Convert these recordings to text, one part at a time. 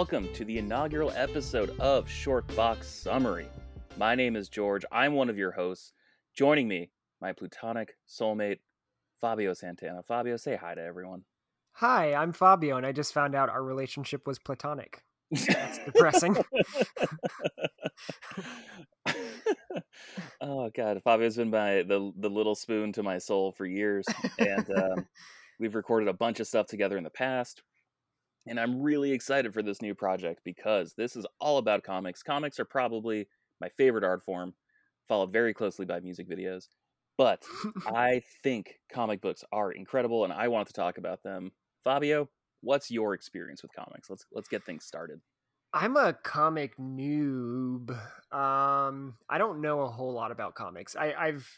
Welcome to the inaugural episode of Short Box Summary. My name is George. I'm one of your hosts. Joining me, my plutonic soulmate, Fabio Santana. Fabio, say hi to everyone. Hi, I'm Fabio, and I just found out our relationship was platonic. That's depressing. oh God, Fabio's been my the the little spoon to my soul for years, and um, we've recorded a bunch of stuff together in the past. And I'm really excited for this new project because this is all about comics. Comics are probably my favorite art form, followed very closely by music videos. But I think comic books are incredible, and I want to talk about them. Fabio, what's your experience with comics? Let's let's get things started. I'm a comic noob. Um, I don't know a whole lot about comics. I, I've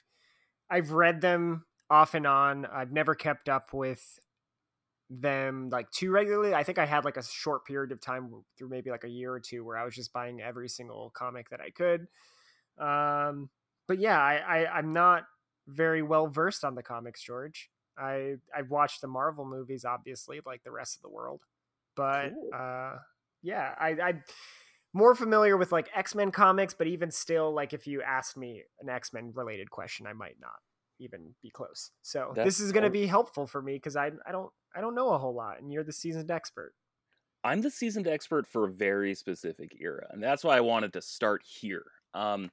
I've read them off and on. I've never kept up with them like too regularly. I think I had like a short period of time through maybe like a year or two where I was just buying every single comic that I could. Um, but yeah, I, I I'm not very well versed on the comics, George. I I've watched the Marvel movies, obviously, like the rest of the world, but cool. uh, yeah, I I'm more familiar with like X Men comics, but even still, like if you asked me an X Men related question, I might not even be close. So That's, this is going to be helpful for me because I I don't I don't know a whole lot, and you're the seasoned expert. I'm the seasoned expert for a very specific era, and that's why I wanted to start here. Um,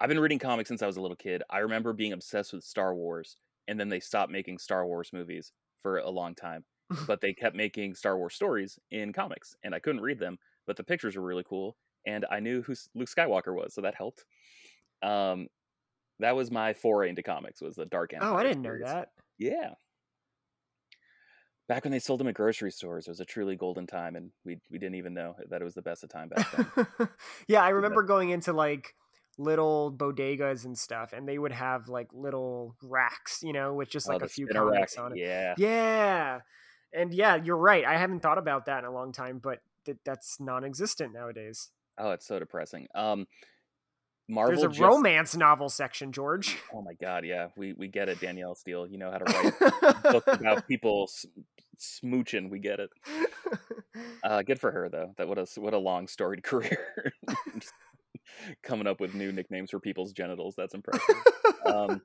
I've been reading comics since I was a little kid. I remember being obsessed with Star Wars, and then they stopped making Star Wars movies for a long time. but they kept making Star Wars stories in comics, and I couldn't read them, but the pictures were really cool, and I knew who Luke Skywalker was, so that helped. Um, that was my foray into comics was the Dark Empire. Oh, I didn't know that. Yeah. Back when they sold them at grocery stores, it was a truly golden time, and we we didn't even know that it was the best of time back then. yeah, I remember going into like little bodegas and stuff, and they would have like little racks, you know, with just oh, like oh, a few comics rack. on it. Yeah, yeah, and yeah, you're right. I haven't thought about that in a long time, but th- that's non-existent nowadays. Oh, it's so depressing. Um, Marvel. There's a just... romance novel section, George. Oh my god, yeah, we we get it, Danielle Steel. You know how to write books about people smooching. We get it. Uh, good for her though. That what a what a long storied career. coming up with new nicknames for people's genitals. That's impressive. um,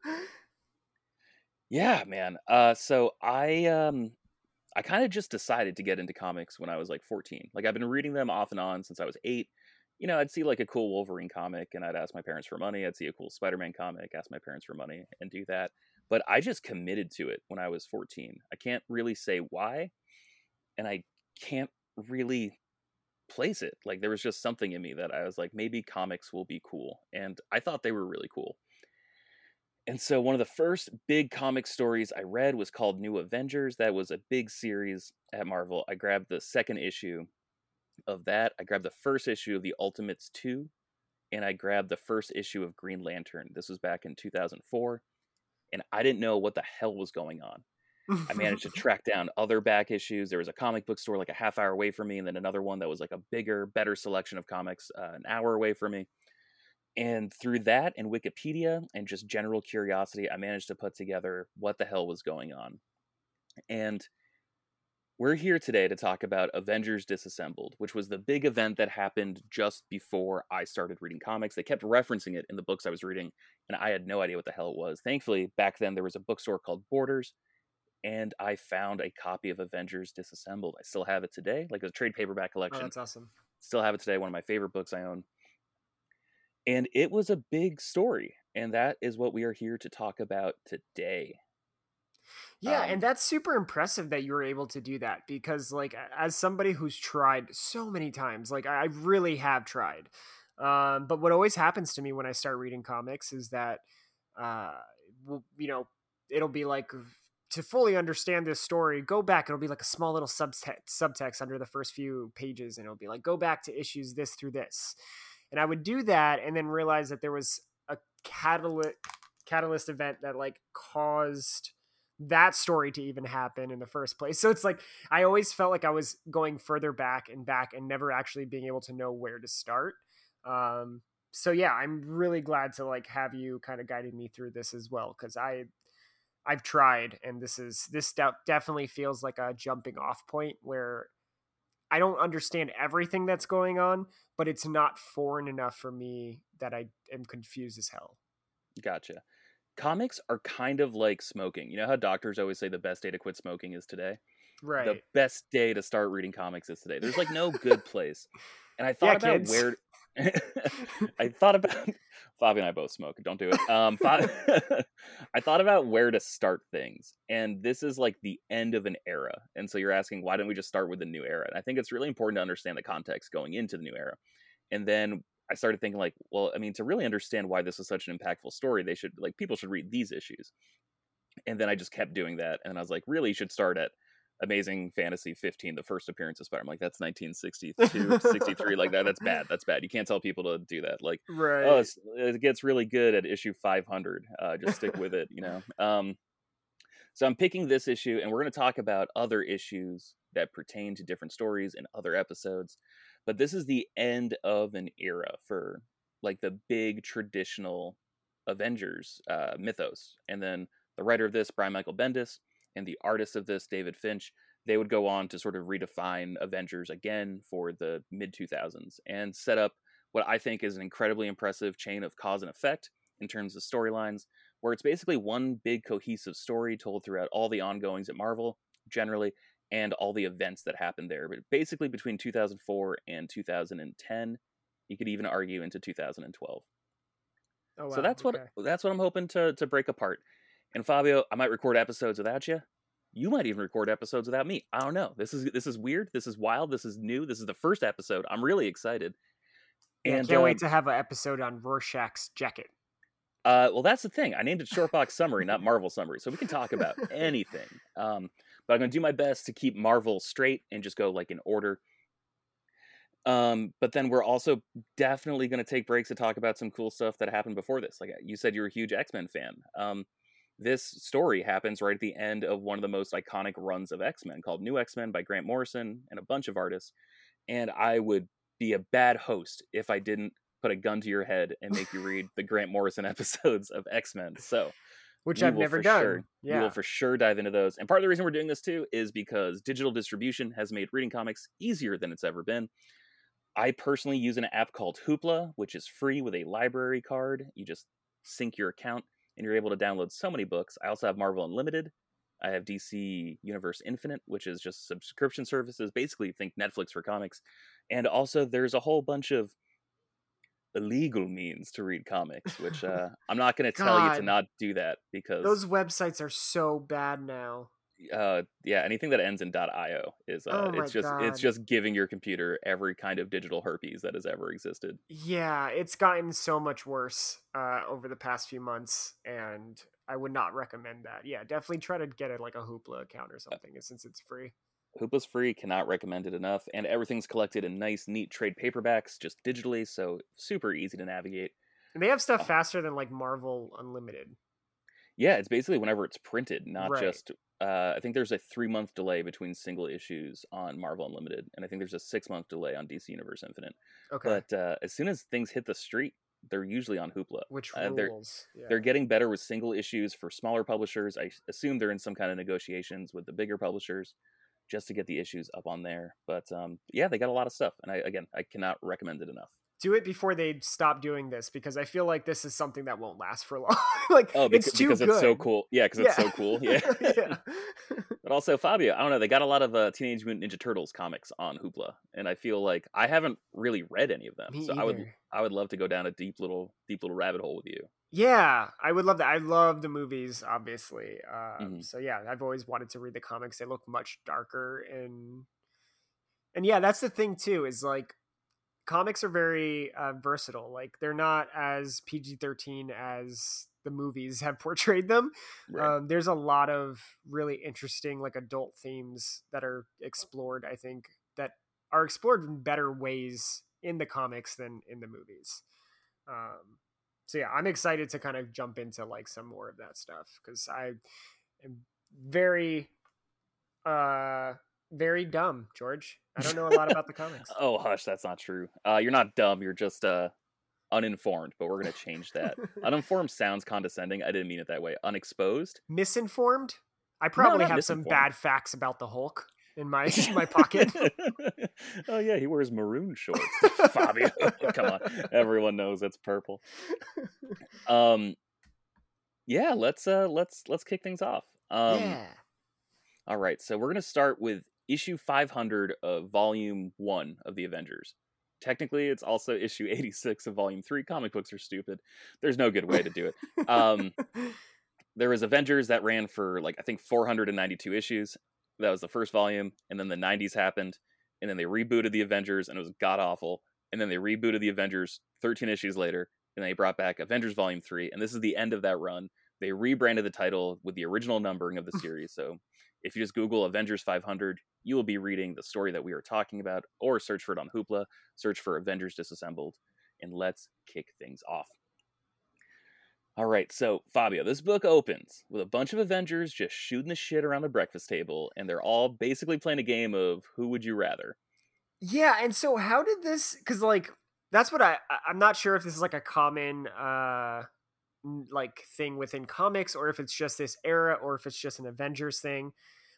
yeah, man. Uh, so I um, I kind of just decided to get into comics when I was like 14. Like I've been reading them off and on since I was eight. You know, I'd see like a cool Wolverine comic and I'd ask my parents for money. I'd see a cool Spider Man comic, ask my parents for money, and do that. But I just committed to it when I was 14. I can't really say why, and I can't really place it. Like there was just something in me that I was like, maybe comics will be cool. And I thought they were really cool. And so one of the first big comic stories I read was called New Avengers. That was a big series at Marvel. I grabbed the second issue of that. I grabbed the first issue of the Ultimates 2 and I grabbed the first issue of Green Lantern. This was back in 2004 and I didn't know what the hell was going on. I managed to track down other back issues. There was a comic book store like a half hour away from me, and then another one that was like a bigger, better selection of comics uh, an hour away from me. And through that and Wikipedia and just general curiosity, I managed to put together what the hell was going on. And we're here today to talk about Avengers Disassembled, which was the big event that happened just before I started reading comics. They kept referencing it in the books I was reading, and I had no idea what the hell it was. Thankfully, back then there was a bookstore called Borders, and I found a copy of Avengers Disassembled. I still have it today, like a trade paperback oh, collection. Oh, that's awesome. Still have it today, one of my favorite books I own and it was a big story and that is what we are here to talk about today yeah um, and that's super impressive that you were able to do that because like as somebody who's tried so many times like i really have tried um, but what always happens to me when i start reading comics is that uh, you know it'll be like to fully understand this story, go back. It'll be like a small little subtext, subtext under the first few pages, and it'll be like, go back to issues this through this. And I would do that and then realize that there was a catalyst catalyst event that like caused that story to even happen in the first place. So it's like I always felt like I was going further back and back and never actually being able to know where to start. Um, so yeah, I'm really glad to like have you kind of guiding me through this as well because I I've tried and this is this definitely feels like a jumping off point where I don't understand everything that's going on, but it's not foreign enough for me that I am confused as hell. Gotcha. Comics are kind of like smoking. You know how doctors always say the best day to quit smoking is today? Right. The best day to start reading comics is today. There's like no good place. And I thought yeah, about kids. where I thought about Fabi and I both smoke. Don't do it. Um, Fabi... I thought about where to start things, and this is like the end of an era. And so you're asking, why don't we just start with the new era? And I think it's really important to understand the context going into the new era. And then I started thinking, like, well, I mean, to really understand why this is such an impactful story, they should like people should read these issues. And then I just kept doing that, and I was like, really, you should start at Amazing Fantasy 15, the first appearance of Spider. I'm like, that's 1962, 63. Like that, that's bad. That's bad. You can't tell people to do that. Like, right? Oh, it gets really good at issue 500. Uh, just stick with it, you know. Um, so I'm picking this issue, and we're going to talk about other issues that pertain to different stories in other episodes. But this is the end of an era for like the big traditional Avengers uh, mythos, and then the writer of this, Brian Michael Bendis and the artist of this, David Finch, they would go on to sort of redefine Avengers again for the mid 2000s and set up what I think is an incredibly impressive chain of cause and effect in terms of storylines, where it's basically one big cohesive story told throughout all the ongoings at Marvel generally and all the events that happened there. But basically between 2004 and 2010, you could even argue into 2012. Oh, wow. So that's okay. what that's what I'm hoping to to break apart. And Fabio, I might record episodes without you. You might even record episodes without me. I don't know. This is this is weird. This is wild. This is new. This is the first episode. I'm really excited. And I can't uh, wait to have an episode on Rorschach's jacket. Uh, well, that's the thing. I named it Shortbox Summary, not Marvel Summary, so we can talk about anything. Um, but I'm going to do my best to keep Marvel straight and just go like in order. Um, but then we're also definitely going to take breaks to talk about some cool stuff that happened before this. Like you said, you're a huge X Men fan. Um, this story happens right at the end of one of the most iconic runs of X-Men called New X-Men by Grant Morrison and a bunch of artists. And I would be a bad host if I didn't put a gun to your head and make you read the Grant Morrison episodes of X-Men. So, which I've never done. Sure, yeah. We will for sure dive into those. And part of the reason we're doing this too is because digital distribution has made reading comics easier than it's ever been. I personally use an app called Hoopla, which is free with a library card. You just sync your account and you're able to download so many books. I also have Marvel Unlimited. I have DC Universe Infinite, which is just subscription services. Basically, think Netflix for comics. And also, there's a whole bunch of illegal means to read comics, which uh, I'm not going to tell you to not do that because those websites are so bad now. Uh yeah anything that ends in. io is uh oh it's just God. it's just giving your computer every kind of digital herpes that has ever existed. Yeah it's gotten so much worse uh over the past few months and i would not recommend that. Yeah definitely try to get it like a hoopla account or uh something since it's free hoopla's free cannot recommend it enough and everything's collected in nice neat trade paperbacks just digitally so super easy to navigate and they have stuff uh, faster than like marvel unlimited yeah, it's basically whenever it's printed, not right. just uh, I think there's a three month delay between single issues on Marvel Unlimited, and I think there's a six month delay on DC Universe Infinite. Okay. But uh, as soon as things hit the street, they're usually on Hoopla. Which uh, they're, yeah. they're getting better with single issues for smaller publishers. I assume they're in some kind of negotiations with the bigger publishers just to get the issues up on there. But um, yeah, they got a lot of stuff, and I again I cannot recommend it enough do it before they stop doing this because I feel like this is something that won't last for long. like oh, because, it's too because good. it's so cool. Yeah, because yeah. it's so cool. Yeah. yeah. but also Fabio, I don't know. They got a lot of uh, Teenage Mutant Ninja Turtles comics on Hoopla, and I feel like I haven't really read any of them. Me so either. I would I would love to go down a deep little deep little rabbit hole with you. Yeah, I would love that. I love the movies, obviously. Um, mm-hmm. So yeah, I've always wanted to read the comics. They look much darker and and yeah, that's the thing too. Is like comics are very uh, versatile. Like they're not as PG thirteen as the movies have portrayed them. Right. Um, there's a lot of really interesting like adult themes that are explored. I think that are explored in better ways in the comics than in the movies. Um, so yeah, I'm excited to kind of jump into like some more of that stuff because I am very uh very dumb, George. I don't know a lot about the comics. oh, hush, that's not true. Uh, you're not dumb. You're just uh, uninformed. But we're gonna change that. uninformed sounds condescending. I didn't mean it that way. Unexposed. Misinformed. I probably no, have some bad facts about the Hulk. In my in my pocket. oh yeah, he wears maroon shorts. Fabio, come on, everyone knows it's purple. Um, yeah, let's uh let's let's kick things off. Um, yeah. All right, so we're gonna start with issue 500 of volume one of the Avengers. Technically, it's also issue 86 of volume three. Comic books are stupid. There's no good way to do it. Um, there was Avengers that ran for like I think 492 issues. That was the first volume, and then the 90s happened, and then they rebooted the Avengers, and it was god awful. And then they rebooted the Avengers 13 issues later, and they brought back Avengers Volume 3, and this is the end of that run. They rebranded the title with the original numbering of the series. so if you just Google Avengers 500, you will be reading the story that we are talking about, or search for it on Hoopla, search for Avengers Disassembled, and let's kick things off. All right, so Fabio, this book opens with a bunch of Avengers just shooting the shit around the breakfast table, and they're all basically playing a game of who would you rather. Yeah, and so how did this? Because like that's what I I'm not sure if this is like a common uh like thing within comics or if it's just this era or if it's just an Avengers thing.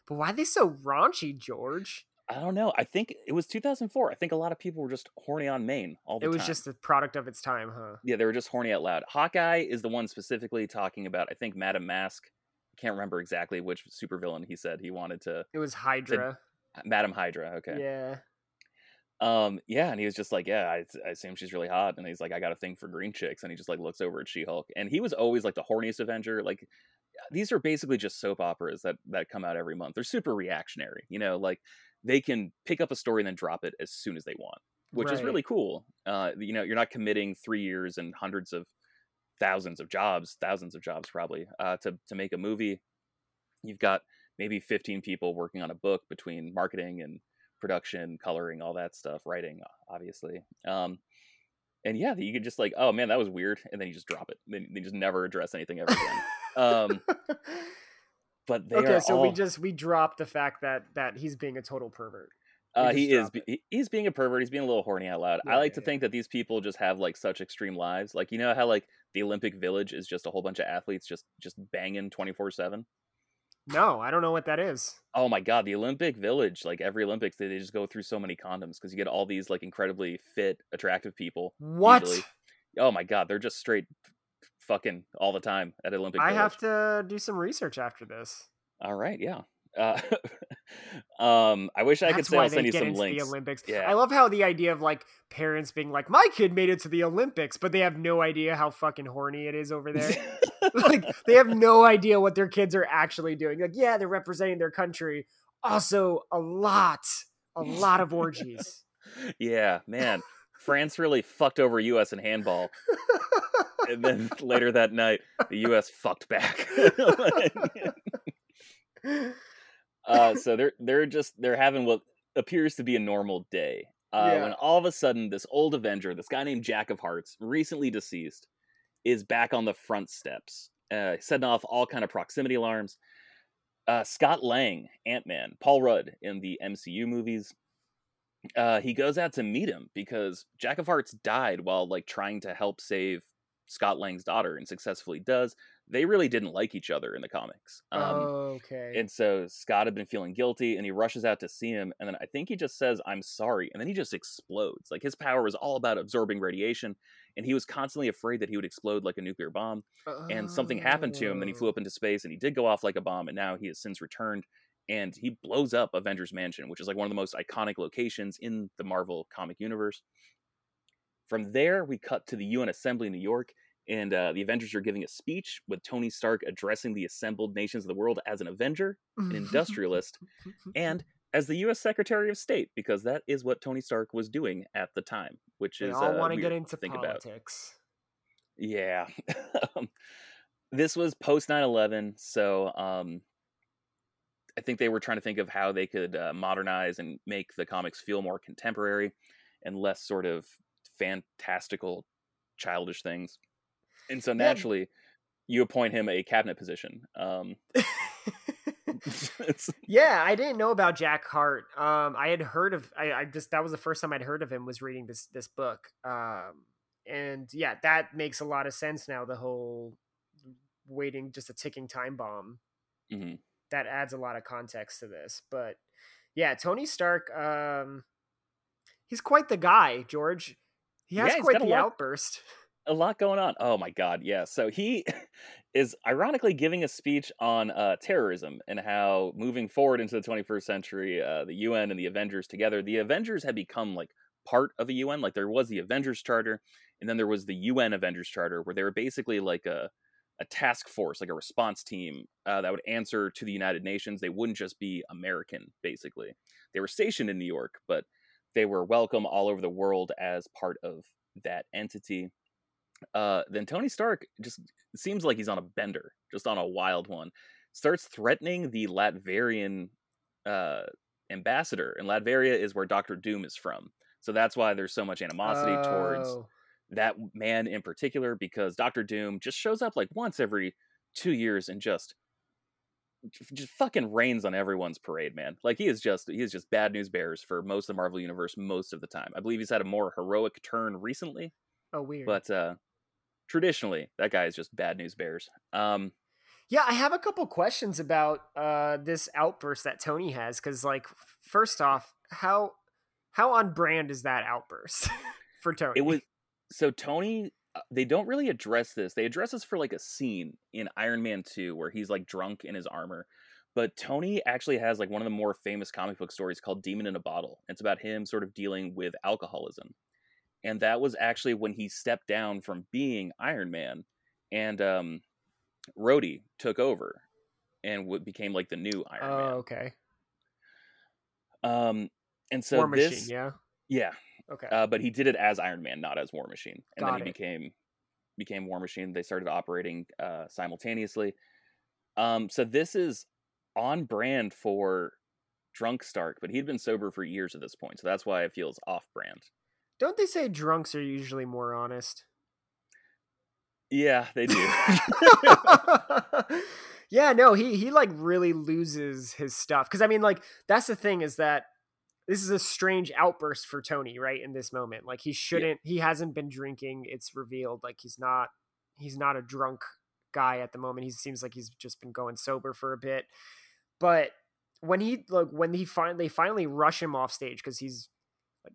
But why are they so raunchy, George? I don't know. I think it was 2004. I think a lot of people were just horny on Maine all the time. It was time. just the product of its time, huh? Yeah, they were just horny out loud. Hawkeye is the one specifically talking about, I think, Madam Masque. I can't remember exactly which supervillain he said he wanted to. It was Hydra. To, Madam Hydra, okay. Yeah. Um, yeah, and he was just like, Yeah, I, I assume she's really hot. And he's like, I got a thing for green chicks. And he just like looks over at She Hulk. And he was always like the horniest Avenger. Like, these are basically just soap operas that that come out every month. They're super reactionary, you know, like they can pick up a story and then drop it as soon as they want, which right. is really cool. Uh, you know, you're not committing three years and hundreds of thousands of jobs, thousands of jobs probably, uh, to to make a movie. You've got maybe 15 people working on a book between marketing and production, coloring, all that stuff, writing, obviously. Um, and yeah, you could just like, oh man, that was weird, and then you just drop it. Then you just never address anything ever again. um, but they okay, so all... we just we dropped the fact that that he's being a total pervert. Uh, he is. It. He's being a pervert. He's being a little horny out loud. Yeah, I like yeah, to yeah. think that these people just have like such extreme lives. Like you know how like the Olympic Village is just a whole bunch of athletes just just banging twenty four seven. No, I don't know what that is. Oh my god, the Olympic Village! Like every Olympics, they, they just go through so many condoms because you get all these like incredibly fit, attractive people. What? Usually. Oh my god, they're just straight fucking all the time at Olympic. I Village. have to do some research after this. All right, yeah. Uh, um, I wish I could say I'll send you some links. The Olympics. Yeah. I love how the idea of like parents being like, "My kid made it to the Olympics," but they have no idea how fucking horny it is over there. like they have no idea what their kids are actually doing. Like, yeah, they're representing their country. Also, a lot, a lot of orgies. yeah, man. France really fucked over U.S. in handball, and then later that night, the U.S. fucked back uh, so they're they're just they're having what appears to be a normal day. Uh, yeah. When all of a sudden, this old Avenger, this guy named Jack of Hearts, recently deceased, is back on the front steps, uh, setting off all kind of proximity alarms. Uh, Scott Lang, Ant Man, Paul Rudd in the MCU movies, uh, he goes out to meet him because Jack of Hearts died while like trying to help save Scott Lang's daughter and successfully does they really didn't like each other in the comics. Um, okay. And so Scott had been feeling guilty, and he rushes out to see him, and then I think he just says, "I'm sorry," and then he just explodes. Like his power was all about absorbing radiation, and he was constantly afraid that he would explode like a nuclear bomb. Oh. And something happened to him, then he flew up into space, and he did go off like a bomb, and now he has since returned. And he blows up Avengers Mansion, which is like one of the most iconic locations in the Marvel comic universe. From there, we cut to the UN Assembly in New York, and uh, the Avengers are giving a speech with Tony Stark addressing the assembled nations of the world as an Avenger, an industrialist, and as the U.S. Secretary of State, because that is what Tony Stark was doing at the time, which they is all uh, want to get into think politics. About. Yeah, um, this was post 9-11, so um, I think they were trying to think of how they could uh, modernize and make the comics feel more contemporary and less sort of fantastical, childish things and so naturally, yeah. you appoint him a cabinet position. Um, yeah, I didn't know about Jack Hart. Um, I had heard of. I, I, just that was the first time I'd heard of him was reading this this book. Um, and yeah, that makes a lot of sense now. The whole waiting, just a ticking time bomb. Mm-hmm. That adds a lot of context to this. But Yeah, Tony Stark. Um, he's quite the guy, George. He has Yeah, quite got a the lot- outburst. a lot going on. Oh my god, yeah. So he is ironically giving a speech on uh, terrorism and how moving forward into the 21st century, uh, the UN and the Avengers together, the Avengers had become like part of the UN. Like there was the Avengers Charter, and then there was the UN Avengers Charter, where they were basically like a a task force, like a response team uh, that would answer to the United Nations. They wouldn't just be American, basically. They were stationed in New York, but they were welcome all over the world as part of that entity uh, then Tony Stark just seems like he's on a bender, just on a wild one. Starts threatening the Latverian uh, ambassador, and Latveria is where Doctor Doom is from. So that's why there's so much animosity towards Oh. that man in particular, because Doctor Doom just shows up like once every two years and just just fucking rains on everyone's parade, man. Like he is just he is just bad news bears for most of the Marvel universe most of the time. I believe he's had a more heroic turn recently, Oh, weird. but uh traditionally that guy is just bad news bears um Yeah, I have a couple questions about uh, this outburst that Tony has because, like, first off, how how on brand is that outburst for Tony? it was so tony they don't really address this they address this for like a scene in iron man 2 where he's like drunk in his armor but tony actually has like one of the more famous comic book stories called demon in a bottle it's about him sort of dealing with alcoholism and that was actually when he stepped down from being iron man and um Rhodey took over and w- became like the new iron Oh, man okay. um and so War Machine, this yeah. yeah Okay. uh, but he did it as Iron Man, not as War Machine. And Got then he it. became became War Machine. They started operating uh, simultaneously. Um, so this is on brand for drunk Stark, but he'd been sober for years at this point, so that's why it feels off brand. Don't they say drunks are usually more honest? Yeah, they do. yeah, no, he he like really loses his stuff because I mean, like that's the thing is that this is a strange outburst for Tony right in this moment. Like he shouldn't, he hasn't been drinking. It's revealed like he's not he's not a drunk guy at the moment. He seems like he's just been going sober for a bit, but when he like when he finally finally rush him off stage because he's like,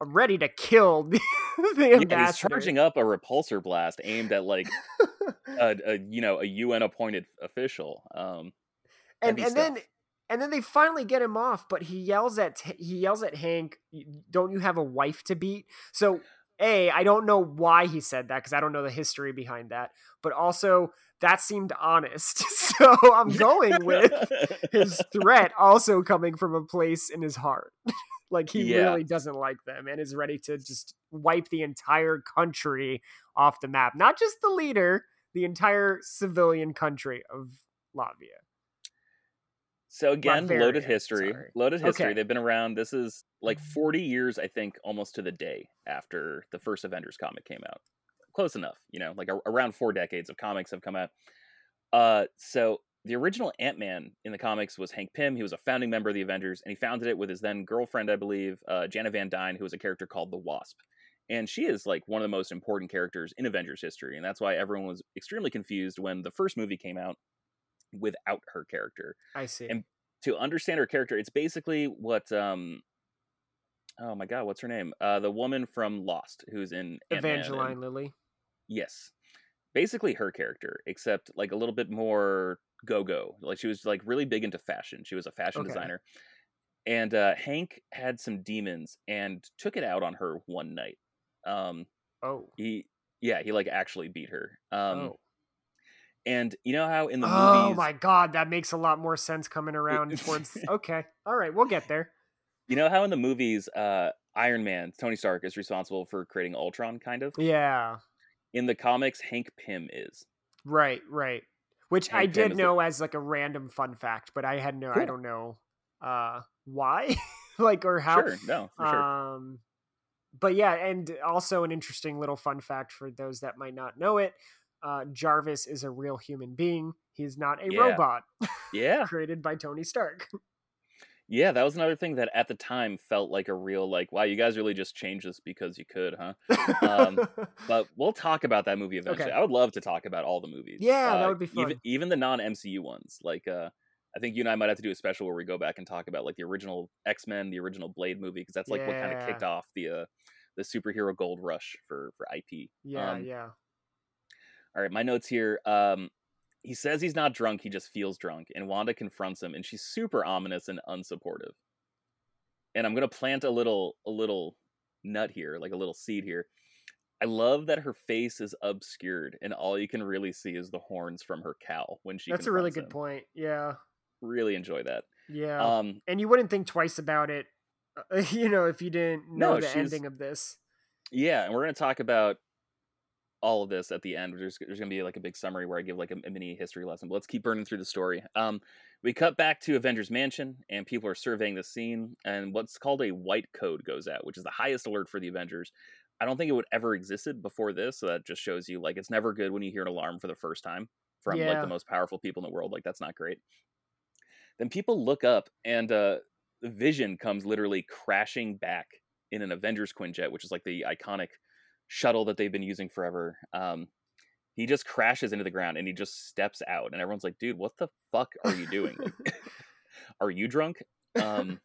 ready to kill the, the yeah, he's ambassador. charging up a repulsor blast aimed at like a, a you know a UN appointed official. Um, and and then. And then they finally get him off but he yells at he yells at hank don't you have a wife to beat? So a i don't know why he said that because i don't know the history behind that but also that seemed honest. So i'm going with his threat also coming from a place in his heart. Like he Yeah. really doesn't like them and is ready to just wipe the entire country off the map. Not just the leader the entire civilian country of latvia So again, loaded history. sorry. Loaded history. Okay. Mm-hmm. They've been around. This is like 40 years, I think, almost to the day after the first Avengers comic came out. Close enough, you know, like a- around four decades of comics have come out. Uh, so the original Ant Man in the comics was Hank Pym. He was a founding member of the Avengers, and he founded it with his then girlfriend, I believe, uh, Janet Van Dyne, who was a character called the Wasp. And she is like one of the most important characters in Avengers history, and that's why everyone was extremely confused when the first movie came out without her character i see And to understand her character, it's basically what um oh my god, what's her name? Uh the woman from Lost who's in Ant-Man and- Evangeline Lilly. Yes. Basically her character, except like a little bit more go-go. Like she was like really big into fashion. She was a fashion Okay. designer. And uh Hank had some demons and took it out on her one night. Um Oh. he yeah, he like actually beat her. Um oh. And you know how in the movies oh movies my god, that makes a lot more sense coming around towards Okay. All right, we'll get there. You know how in the movies, uh, Iron Man, Tony Stark is responsible for creating Ultron, kind of. Yeah. In the comics, Hank Pym is. Right, right. Which I Hank Pym did is the- know as like a random fun fact, but I had no I don't know uh why like or how Sure, no, for sure. Um, but yeah, and also an interesting little fun fact for those that might not know it: uh, Jarvis is a real human being. He's not a Yeah. robot yeah, created by Tony Stark. yeah, that was another thing that at the time felt like a real like, wow, you guys really just changed this because you could, huh? Um, But we'll talk about that movie eventually. Okay. I would love to talk about all the movies. Yeah, that Uh, would be Even fun. even the non MCU ones, like uh, I think you and I might have to do a special where we go back and talk about like the original X Men, the original Blade movie, because that's like yeah. what kind of kicked off the uh, the superhero gold rush for for IP. Yeah, um, yeah. All right, my notes here. Um, he says he's not drunk; he just feels drunk, and Wanda confronts him, and she's super ominous and unsupportive. And I'm gonna plant a little a little nut here, like a little seed here. I love that her face is obscured, and all you can really see is the horns from her cow when she. That's a really good him. point. Yeah. Really enjoy that. Yeah. Um, and you wouldn't think twice about it, you know, if you didn't know no, the ending of this. Yeah, and we're gonna talk about all of this at the end. There's, there's going to be like a big summary where I give like a, a, mini history lesson. But let's keep burning through the story. Um, we cut back to Avengers Mansion, and people are surveying the scene, and what's called a white code goes out, which is the highest alert for the Avengers. I don't think it would ever existed before this, so that just shows you like it's never good when you hear an alarm for the first time from yeah. like the most powerful people in the world. Like that's not great. Then people look up, and uh, Vision comes literally crashing back in an Avengers Quinjet, which is like the iconic shuttle that they've been using forever. Um, he just crashes into the ground and he just steps out, and everyone's like, "Dude, what the fuck are you doing? are you drunk?" Um,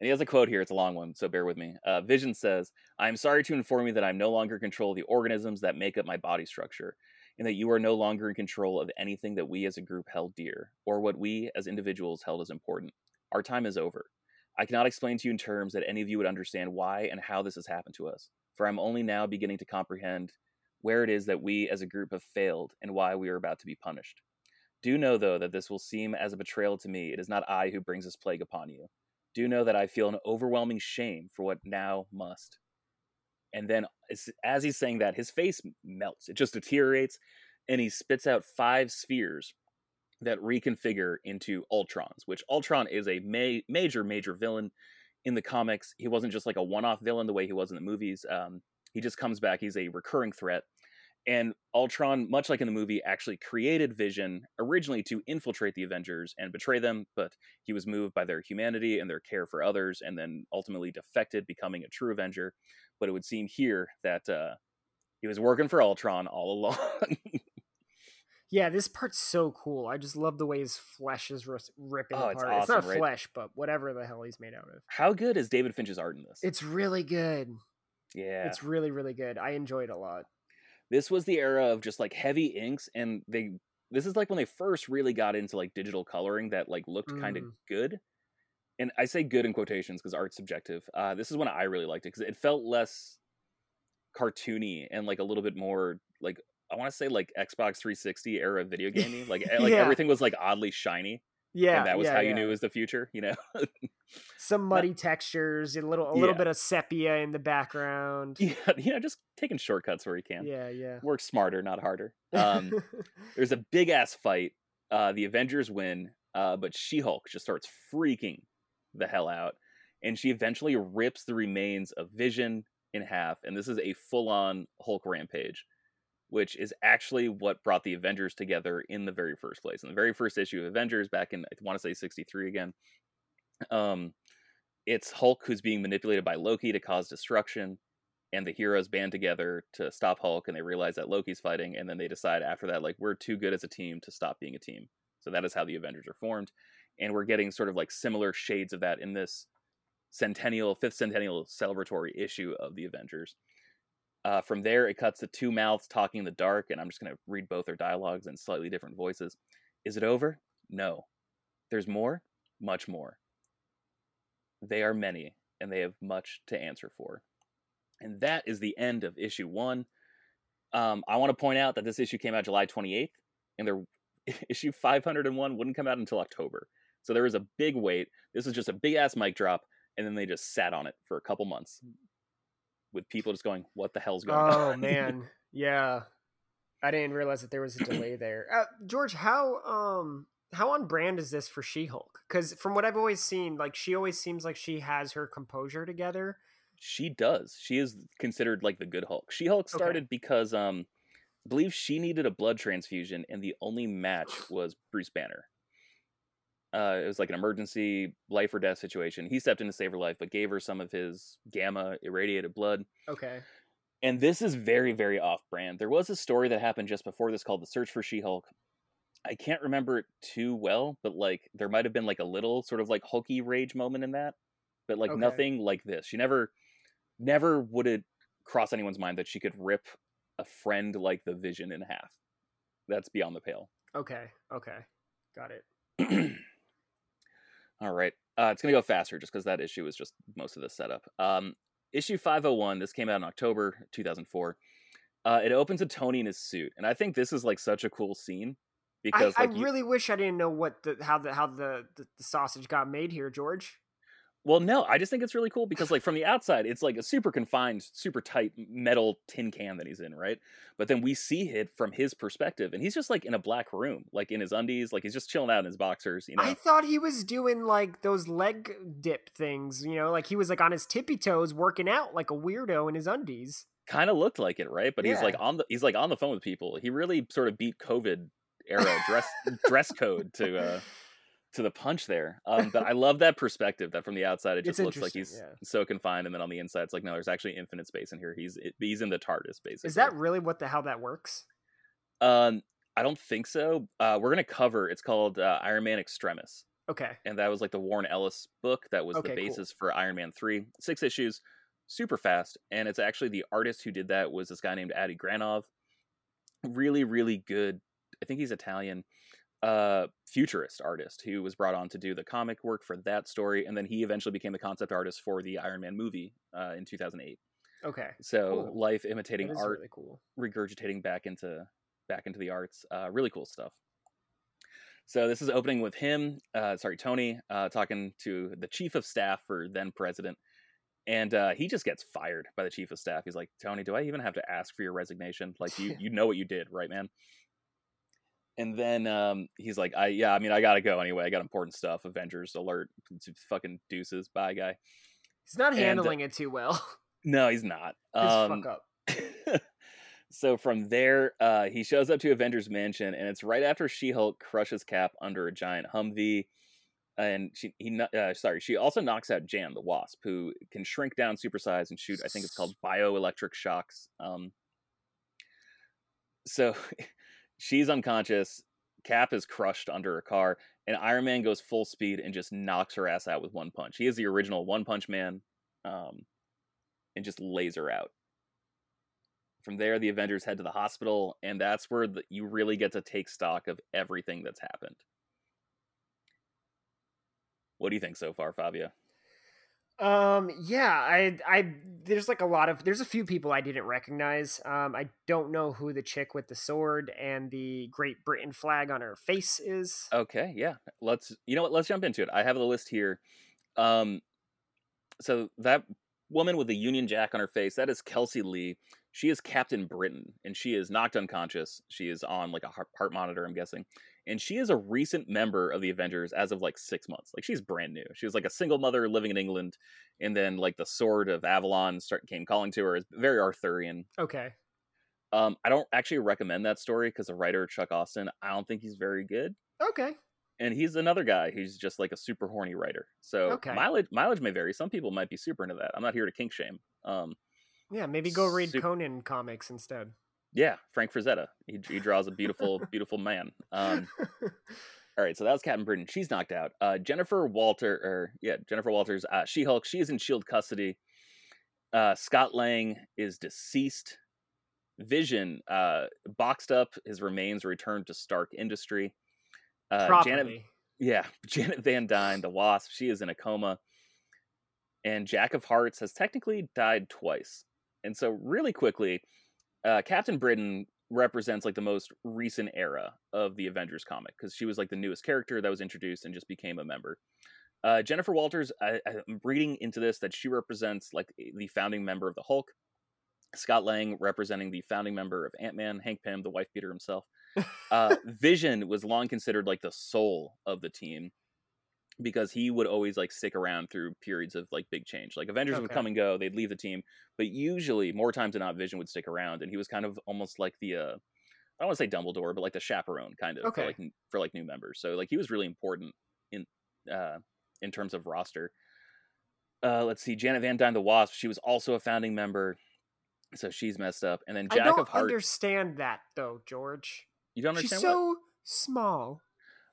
and he has a quote here. It's a long one, so bear with me. Uh, Vision says, "I am sorry to inform you that I'm no longer in control of the organisms that make up my body structure." And that you are no longer in control of anything that we as a group held dear, or what we as individuals held as important. Our time is over. I cannot explain to you in terms that any of you would understand why and how this has happened to us for I'm only now beginning to comprehend where it is that we as a group have failed and why we are about to be punished. Do know, though, that this will seem as a betrayal to me. It is not I who brings this plague upon you. Do know that I feel an overwhelming shame for what now must. And then, as he's saying that, his face melts. It just deteriorates, and he spits out five spheres that reconfigure into Ultrons, which Ultron is a ma- major, major villain in the comics, he wasn't just like a one-off villain the way he was in the movies. Um, he just comes back. He's a recurring threat. And Ultron, much like in the movie, actually created Vision originally to infiltrate the Avengers and betray them, but he was moved by their humanity and their care for others, and then ultimately defected, becoming a true Avenger. But it would seem here that uh, he was working for Ultron all along. Yeah, this part's so cool. I just love the way his flesh is ripping oh, apart. It's, awesome, it's not right? flesh, but whatever the hell he's made out of. How good is David Finch's art in this? It's really good. Yeah. It's really, really good. I enjoyed it a lot. This was the era of just like heavy inks and they this is like when they first really got into like digital coloring that like looked mm. kind of good. And I say good in quotations because art's subjective. Uh, this is when I really liked it because it felt less cartoony and like a little bit more like I want to say like Xbox 360 era video gaming. Like like yeah. everything was like oddly shiny. Yeah, and that was yeah, how yeah. you knew it was the future. You know, some muddy textures, a little a little bit of sepia in the background. Yeah, you know, just taking shortcuts where you can. Yeah, yeah. Work smarter, not harder. Um, there's a big ass fight. Uh, the Avengers win, uh, but She Hulk just starts freaking the hell out, and she eventually rips the remains of Vision in half. And this is a full on Hulk rampage which is actually what brought the Avengers together in the very first place. In the very first issue of Avengers, back in I want to say '63 again, um, it's Hulk who's being manipulated by Loki to cause destruction, and the heroes band together to stop Hulk, and they realize that Loki's fighting, and then they decide after that, like we're too good as a team to stop being a team. So that is how the Avengers are formed, and we're getting sort of like similar shades of that in this centennial, fifth centennial celebratory issue of the Avengers. Uh, from there, it cuts to two mouths talking in the dark, and I'm just going to read both their dialogues in slightly different voices. Is it over? No. There's more? Much more. They are many, and they have much to answer for. And that is the end of issue one. Um, I want to point out that this issue came out July 28th, and their issue 501 wouldn't come out until October. So there was a big wait. This was just a big ass mic drop, and then they just sat on it for a couple months with people just going, "What the hell's going oh, on?" Oh man, yeah, I didn't realize that there was a delay there. Uh, George, how um how on brand is this for She-Hulk? Because from what I've always seen, like she always seems like she has her composure together. She does. She is considered like the good Hulk. She-Hulk started okay. because um I believe she needed a blood transfusion, and the only match was Bruce Banner uh, it was like an emergency life or death situation. He stepped in to save her life, but gave her some of his gamma irradiated blood. Okay. And this is very, very off brand. There was a story that happened just before this called The Search for She Hulk. I can't remember it too well, but like there might have been like a little sort of like hulky rage moment in that, but like Okay. nothing like this. She never, never would it cross anyone's mind that she could rip a friend like the Vision in half. That's beyond the pale. Okay. Okay. Got it. All right. Uh, it's going to go faster just because that issue is just most of the setup. Um, issue 501, this came out in October 2004. Uh, it opens with Tony in his suit. And I think this is like such a cool scene because I like, you- really wish I didn't know what the how the how the, the, the sausage got made here, George. Well, no, I just think it's really cool because like from the outside, it's like a super confined, super tight metal tin can that he's in, right? But then we see it from his perspective and he's just like in a black room, like in his undies, like he's just chilling out in his boxers, you know? I thought he was doing like those leg dip things, you know, like he was like on his tippy toes working out like a weirdo in his undies. kind of looked like it, right? But he's like on the he's like on the phone with people. He really sort of beat COVID era dress dress code to uh to the punch there. Um, but I love that perspective that from the outside it It's just looks like he's yeah. so confined, and then on the inside it's like no, there's actually infinite space in here. He's it, he's in the TARDIS basically. Is that really what the how that works? Um, I don't think so. Uh, we're gonna cover. It's called uh, Iron Man Extremis. Okay. and that was like the Warren Ellis book that was Okay, the cool. basis for Iron Man 3. Six issues, super fast, and it's actually the artist who did that was this guy named Adi Granov. Really, really good. I think he's Italian. Uh, futurist artist who was brought on to do the comic work for that story, and then he eventually became the concept artist for the Iron Man movie uh, in 2008. Okay. So, Cool. life imitating art really cool. regurgitating back into back into the arts. Uh, really cool stuff. So this is opening with him, uh, sorry, Tony, uh, talking to the chief of staff for then president, and uh, he just gets fired by the chief of staff. He's like, Tony, do I even have to ask for your resignation? Like you, you know what you did, right, man? And then um, he's like, I yeah, I mean, I gotta go anyway. I got important stuff. Avengers alert. Fucking deuces. Bye, guy. He's not And, uh, handling it too well. No, he's not. Um, fuck up. so from there, uh, he shows up to Avengers Mansion, and it's right after She-Hulk crushes Cap under a giant Humvee, and she he uh, sorry she also knocks out Jan the Wasp, who can shrink down, supersize, and shoot. I think it's called bioelectric shocks. Um, so she's unconscious. Cap is crushed under a car, and Iron Man goes full speed and just knocks her ass out with one punch. He is the original One Punch Man, um, and just lays her out. From there, the Avengers head to the hospital, and that's where the, you really get to take stock of everything that's happened. What do you think so far, Fabio? Um, yeah, I, I, there's like a lot of, there's a few people I didn't recognize. Um, I don't know who the chick with the sword and the Great Britain flag on her face is. Okay, yeah. Let's you know what, let's jump into it. I have the list here. Um so that woman with the Union Jack on her face, that is Kelsey Leigh. She is Captain Britain, and she is knocked unconscious. She is on like a heart, monitor, I'm guessing. And she is a recent member of the Avengers as of like six months. Like she's brand new. She was like a single mother living in England, and then like the sword of Avalon start, came calling to her. It's very Arthurian. Okay. Um, I don't actually recommend that story because the writer Chuck Austen, I don't think he's very good Okay. and he's another guy who's just like a super horny writer. So Okay. mileage mileage may vary. Some people might be super into that. I'm not here to kink shame. Um, Yeah, maybe go read Conan comics instead. Yeah, Frank Frazetta. He, he draws a beautiful, beautiful man. Um, all right, so that was Captain Britain. She's knocked out. Uh, Jennifer Walter, or yeah, Jennifer Walters, uh, She Hulk. She is in Shield custody. Uh, Scott Lang is deceased. Vision, uh, boxed up. His remains returned to Stark Industry. Uh, Janet, Yeah, Janet Van Dyne, the Wasp, she is in a coma. And Jack of Hearts has technically died twice. And so, really quickly, uh, Captain Britain represents like the most recent era of the Avengers comic because she was like the newest character that was introduced and just became a member. Uh, Jennifer Walters, I, I'm reading into this that she represents like the founding member of the Hulk. Scott Lang representing the founding member of Ant Man, Hank Pym, the wife beater himself uh, Vision was long considered like the soul of the team because he would always like stick around through periods of like big change. Like Avengers would come and go, they'd leave the team, but usually more times than not, Vision would stick around, and he was kind of almost like the uh, I don't want to say Dumbledore, but like the chaperone kind of Okay. for like for like new members. So like he was really important in uh, in terms of roster. Uh, let's see, Janet Van Dyne, the Wasp. She was also a founding member, so she's messed up. And then Jack I don't of Hearts. understand that though, George. you don't She's understand what? so small.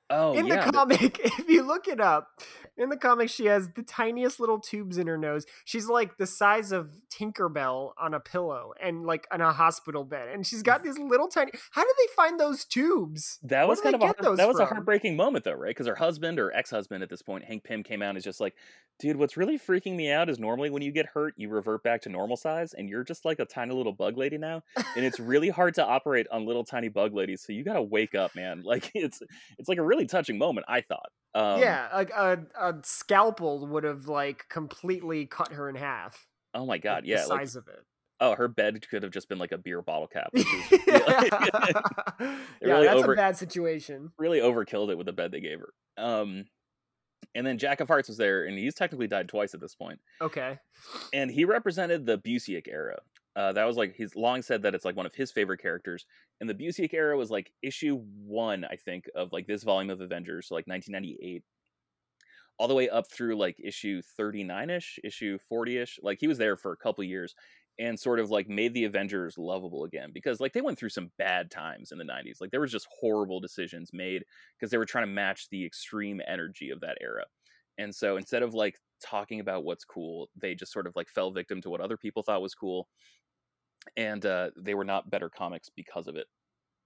Oh, in yeah, the comic, if you look it up, in the comic, she has the tiniest little tubes in her nose. She's like the size of Tinkerbell on a pillow and like on a hospital bed, and she's got these little tiny. How did they find those tubes? That was kind of a get heart, those that was a heartbreaking moment though, right? Because her husband or ex-husband at this point, Hank Pym, came out and is just like, "Dude, what's really freaking me out is normally when you get hurt, you revert back to normal size, and you're just like a tiny little bug lady now, and it's really hard to operate on little tiny bug ladies. So you got to wake up, man. Like it's it's like a really touching moment. I thought. Um, yeah, like a, a scalpel would have like completely cut her in half. Oh my like, god. the Yeah. Like, size of it. oh, her bed could have just been like a beer bottle cap. Is, yeah, yeah really that's over- a bad situation. really overkilled it with the bed they gave her. Um, and then Jack of Hearts was there, and he's technically died twice at this point. Okay. and he represented the Busiek era. Uh, that was like he's long said that it's like one of his favorite characters. And the Busiek era was like issue one, I think, of like this volume of Avengers, so like 1998, all the way up through like issue 39 ish, issue 40 ish. Like he was there for a couple years and sort of like made the Avengers lovable again because like they went through some bad times in the 90s. Like there was just horrible decisions made because they were trying to match the extreme energy of that era. And so instead of like talking about what's cool, they just sort of like fell victim to what other people thought was cool. And uh, they were not better comics because of it.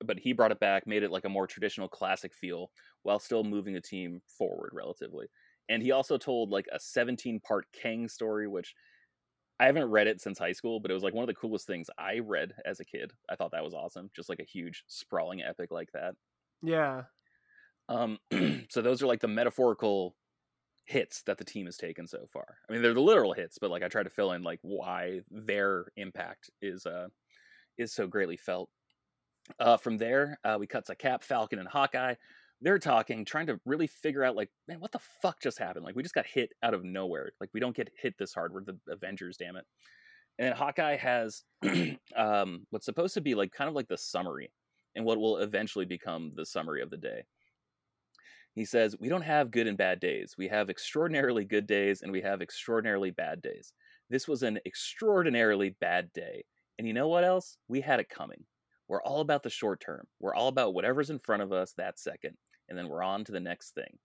But he brought it back, made it like a more traditional classic feel while still moving the team forward relatively. And he also told like a 17 part Kang story, which I haven't read it since high school, but it was like one of the coolest things I read as a kid. I thought that was awesome. Just like a huge sprawling epic like that. Yeah. Um, so those are like the metaphorical hits that the team has taken so far. I mean, they're the literal hits, but like I try to fill in like why their impact is uh is so greatly felt. Uh, from there, uh, we cut to Cap, Falcon, and Hawkeye. They're talking, trying to really figure out like, man, what the fuck just happened? Like, we just got hit out of nowhere. Like, we don't get hit this hard. We're the Avengers, damn it. And then Hawkeye has um, what's supposed to be like kind of like the summary, and what will eventually become the summary of the day. He says, We don't have good and bad days. We have extraordinarily good days and we have extraordinarily bad days. This was an extraordinarily bad day. And you know what else? We had it coming. We're all about the short term. We're all about whatever's in front of us that second. And then we're on to the next thing.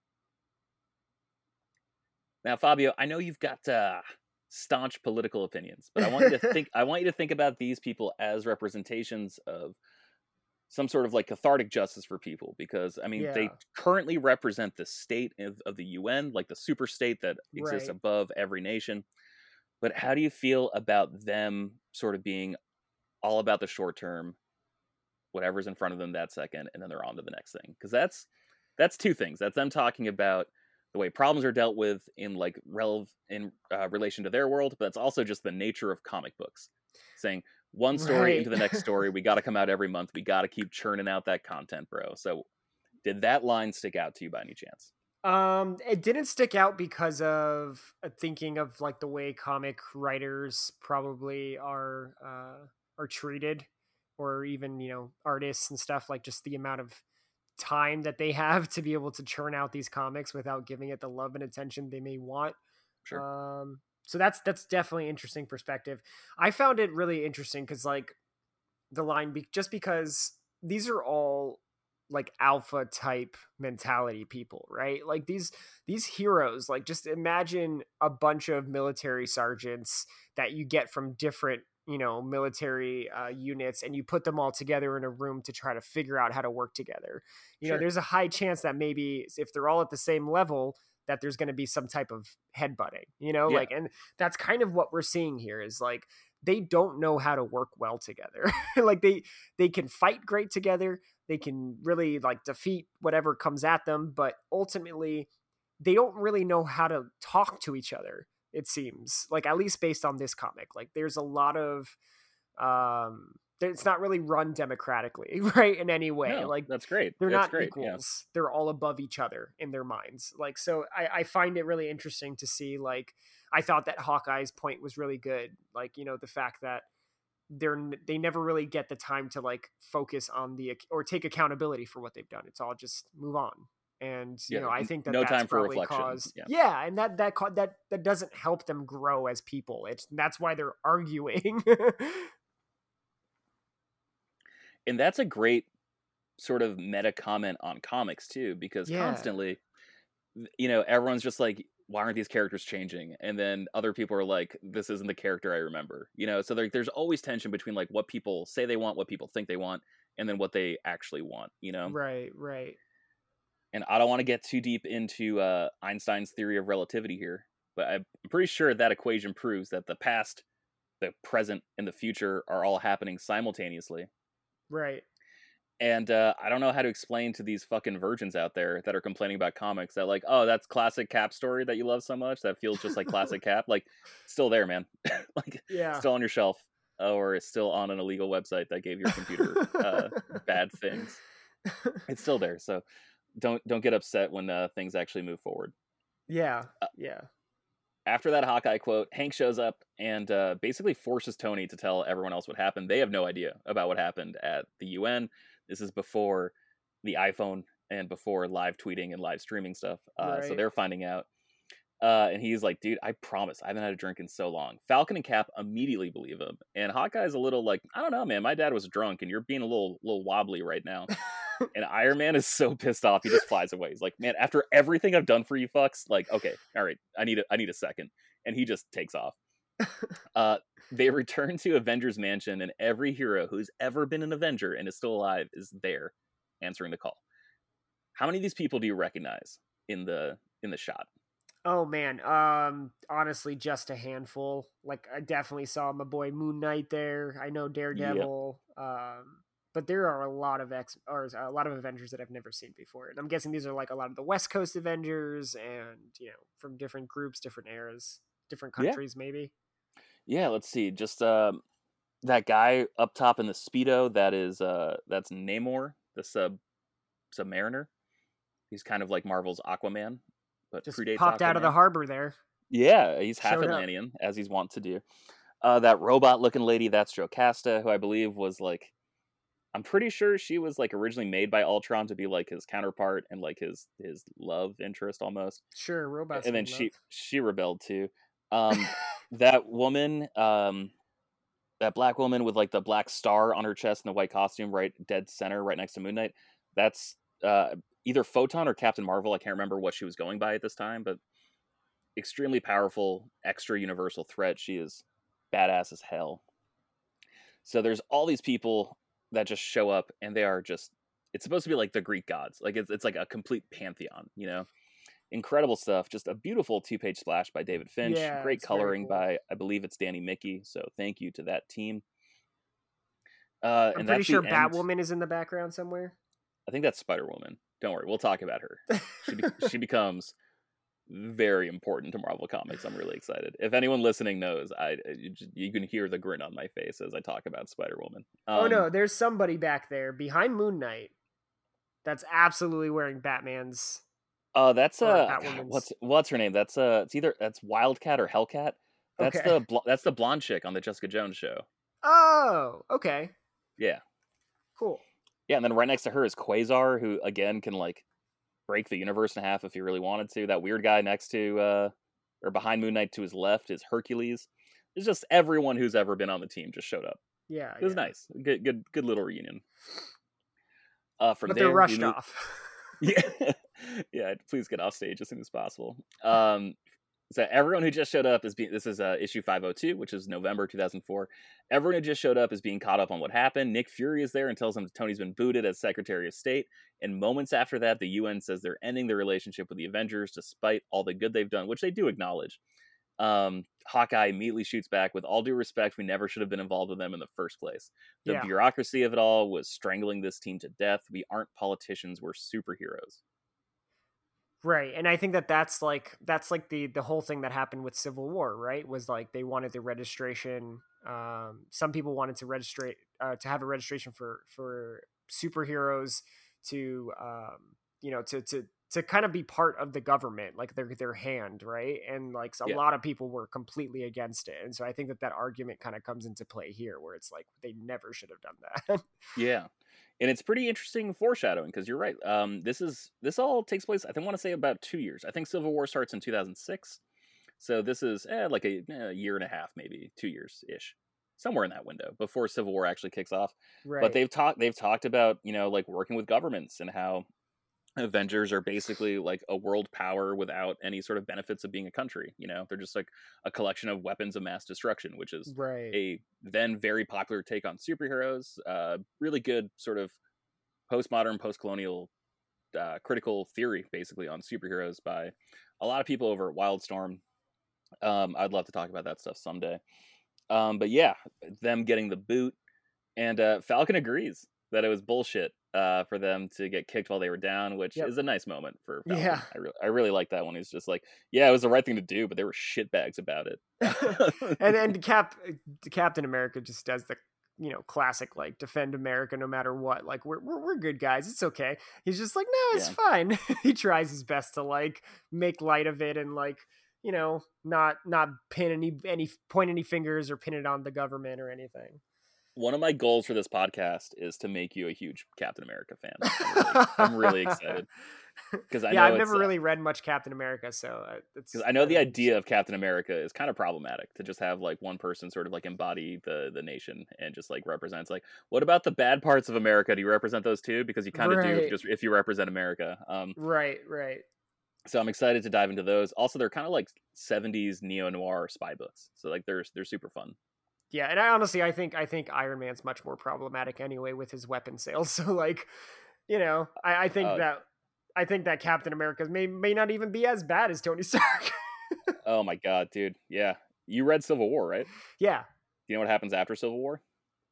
Now, Fabio, I know you've got uh, staunch political opinions, but I want you to think. I want you to think about these people as representations of some sort of like cathartic justice for people because i mean they currently represent the state of, of the un like the super state that exists Right. above every nation. But how do you feel about them sort of being all about the short term whatever's in front of them that second and then they're on to the next thing? Because that's that's two things. That's them talking about the way problems are dealt with in like rel in uh, relation to their world but that's also just the nature of comic books saying one story into the next story we got to come out every month we got to keep churning out that content bro so did that line stick out to you by any chance Um, it didn't stick out because of uh, thinking of like the way comic writers probably are uh, are treated, or even you know artists and stuff. Like just the amount of time that they have to be able to churn out these comics without giving it the love and attention they may want. sure Um, so that's that's definitely interesting perspective. I found it really interesting because like the line be- just because these are all like alpha type mentality people, right? Like these these heroes, like just imagine a bunch of military sergeants that you get from different you know military uh, units and you put them all together in a room to try to figure out how to work together you know there's a high chance that maybe if they're all at the same level that there's going to be some type of headbutting you know Yeah. like and that's kind of what we're seeing here is like they don't know how to work well together like they they can fight great together they can really like defeat whatever comes at them but ultimately they don't really know how to talk to each other it seems like at least based on this comic like there's a lot of um it's not really run democratically right in any way No, like that's great. they're that's not great equals. They're all above each other in their minds. Like so I, I find it really interesting to see like i thought that hawkeye's point was really good like you know the fact that they're they never really get the time to like focus on the or take accountability for what they've done. It's all just move on. And you Yeah, know I think that no that's time for probably reflection, caused yeah. yeah and that that that that doesn't help them grow as people. It's that's why they're arguing and that's a great sort of meta comment on comics too, because Yeah. constantly, you know, everyone's just like, why aren't these characters changing? And then other people are like, this isn't the character I remember. You know, so there, there's always tension between like what people say they want, what people think they want, and then what they actually want. You know, Right, right. and I don't want to get too deep into uh, Einstein's theory of relativity here, but I'm pretty sure that equation proves that the past, the present, and the future are all happening simultaneously. Right. And uh, I don't know how to explain to these fucking virgins out there that are complaining about comics that like, oh, that's classic Cap story that you love so much that feels just like classic Cap. Like, still there, man. like, Yeah. still on your shelf, or it's still on an illegal website that gave your computer uh, bad things. It's still there, so don't don't get upset when uh, things actually move forward. yeah. Uh, Yeah. After that Hawkeye quote, Hank shows up and uh, basically forces Tony to tell everyone else what happened. They have no idea about what happened at the UN. This is before the iPhone and before live tweeting and live streaming stuff. Uh, So they're finding out. Uh, and he's like, dude, I promise, I haven't had a drink in so long. Falcon and Cap immediately believe him. And Hawkeye's a little like, I don't know, man. My dad was drunk and you're being a little little wobbly right now. And Iron Man is so pissed off, he just flies away. He's like, man, after everything I've done for you fucks, like, okay, all right, I need a I need a second. And he just takes off. Uh, they return to Avengers Mansion, and every hero who's ever been an Avenger and is still alive is there answering the call. How many of these people do you recognize in the in the shot? Oh man, um, honestly, just a handful. Like I definitely saw my boy Moon Knight there. I know Daredevil, um, but there are a lot of X or a lot of Avengers that I've never seen before, and I'm guessing these are like a lot of the West Coast Avengers, and you know, from different groups, different eras, different Yeah. countries, maybe. Yeah, let's see. Just um, that guy up top in the speedo. That is uh, that's Namor, the sub Submariner. He's kind of like Marvel's Aquaman, but Just popped out of the harbor there. Yeah, he's half Showed up. Atlantean, as he's wont to do. Uh, that robot looking lady, that's Jocasta, who I believe was like, I'm pretty sure she was like originally made by Ultron to be like his counterpart and like his his love interest almost. Sure, robots. and then she love. she rebelled too. Um, that woman, um, that black woman with like the black star on her chest and the white costume, right dead center, right next to Moon Knight. That's uh, either Photon or Captain Marvel. I can't remember what she was going by at this time, but extremely powerful, extra universal threat. She is badass as hell. So there's all these people that just show up, and they are just. It's supposed to be like the Greek gods. Like it's it's like a complete pantheon, you know incredible stuff. Just a beautiful two page splash by David Finch. Yeah, Great coloring cool. by, I believe it's Danny Miki. So thank you to that team. Uh, I'm and pretty sure. Batwoman is in the background somewhere. I think that's Spider Woman. Don't worry, we'll talk about her. She, be- she becomes very important to Marvel Comics. I'm really excited. If anyone listening knows, I you, can hear the grin on my face as I talk about Spider Woman. oh no, there's somebody back there behind Moon Knight that's absolutely wearing Batman's. Oh, that's uh, what's what's her name? That's uh, it's either that's Wildcat or Hellcat. That's Okay. the bl- that's the blonde chick on the Jessica Jones show. Oh, okay, Yeah, cool. yeah, and then right next to her is Quasar, who again can like break the universe in half if he really wanted to. That weird guy next to uh, or behind Moon Knight to his left is Hercules. It's just everyone who's ever been on the team just showed up. Yeah, It was yeah. nice, good, good, good little reunion. Uh, from but there, they're rushed move- off. yeah yeah please get off stage as soon as possible um so everyone who just showed up is being this is uh, issue 502 which is november 2004 everyone who just showed up is being caught up on what happened. Nick fury is there and tells him tony's been booted as secretary of state. And moments after that the un says they're ending their relationship with the avengers despite all the good they've done which they do acknowledge. Um, hawkeye immediately shoots back with all due respect we never should have been involved with them in the first place. The Yeah. bureaucracy of it all was strangling this team to death. We aren't politicians we're superheroes Right, and I think that that's like that's like the the whole thing that happened with Civil War, right? Was like they wanted the registration. Um, some people wanted to register uh, to have a registration for for superheroes to um, you know to to to kind of be part of the government, like their their hand, right? And like a Yeah. lot of people were completely against it, and so I think that that argument kind of comes into play here, where it's like they never should have done that. Yeah, and it's pretty interesting foreshadowing because you're right. Um, this is this all takes place. I think want to say about two years. I think Civil War starts in 2006, so this is eh, like a, eh, a year and a half, maybe two years ish. somewhere in that window before Civil War actually kicks off. Right. But they've talked they've talked about you know like working with governments and how Avengers are basically like a world power without any sort of benefits of being a country. You know, they're just like a collection of weapons of mass destruction, which is right. a then very popular take on superheroes. Uh, really good sort of postmodern, post-colonial uh, critical theory, basically on superheroes by a lot of people over at Wildstorm. Um, I'd love to talk about that stuff someday. Um, but yeah, them getting the boot, and uh, Falcon agrees that it was bullshit uh, for them to get kicked while they were down, which Yep. is a nice moment for. Yeah. I really, I really like that one. He's just like, yeah, it was the right thing to do, but they were shitbags about it. and and Cap Captain America just does the you know classic like defend America no matter what. Like we're we're, we're good guys. It's okay. He's just like no, it's fine. he tries his best to like make light of it and like you know not not pin any any point any fingers or pin it on the government or anything. One of my goals for this podcast is to make you a huge Captain America fan. I'm really, I'm really excited because I yeah, I've never uh, really read much Captain America, so uh, it's. because I know the idea of Captain America is kind of problematic to just have like one person sort of like embody the the nation and just like represents like what about the bad parts of America? Do you represent those too? Because you kind of do Right. if just if you represent America. Um, Right, right. so I'm excited to dive into those. Also, they're kind of like 70s neo noir spy books, so like they're they're super fun. Yeah, and I honestly, I think I think Iron Man's much more problematic anyway with his weapon sales. So like, you know, I, I think Uh, that I think that Captain America may may not even be as bad as Tony Stark. Oh my god, dude! Yeah, you read Civil War, right? yeah, You know what happens after Civil War?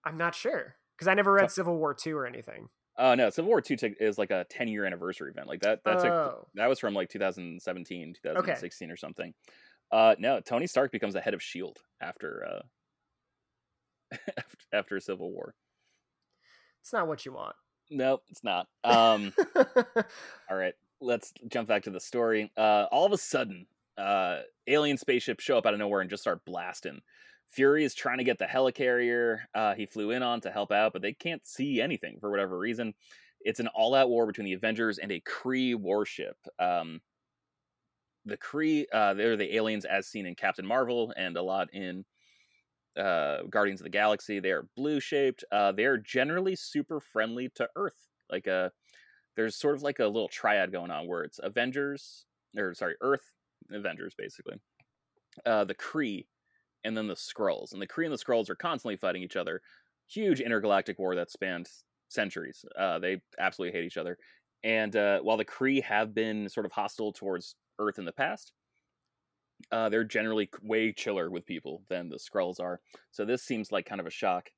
I'm not sure because I never read Civil War two or anything. Oh no, Civil War Two t- is like a 10 year anniversary event. Like that. That's a, oh, that was from like 2017, 2016 or something. Uh, no, Tony Stark becomes the head of Shield after uh, after, Civil War. it's not what you want. No, it's not. Um, all right, let's jump back to the story. Uh, all of a sudden, uh, alien spaceships show up out of nowhere and just start blasting. Fury is trying to get the helicarrier uh, he flew in on to help out, but they can't see anything for whatever reason. It's an all-out war between the Avengers and a Kree warship. Um, the Kree, uh, they're the aliens as seen in Captain Marvel and a lot in uh, Guardians of the Galaxy. They are blue shaped. Uh, they're generally super friendly to Earth. Like a, there's sort of like a little triad going on where it's Avengers, or sorry, Earth, Avengers basically, uh, the Kree, and then the Skrulls. And the Kree and the Skrulls are constantly fighting each other. Huge intergalactic war that spanned centuries. Uh, they absolutely hate each other. And uh, while the Kree have been sort of hostile towards Earth in the past, uh, they're generally way chiller with people than the Skrulls are. So this seems like kind of a shock.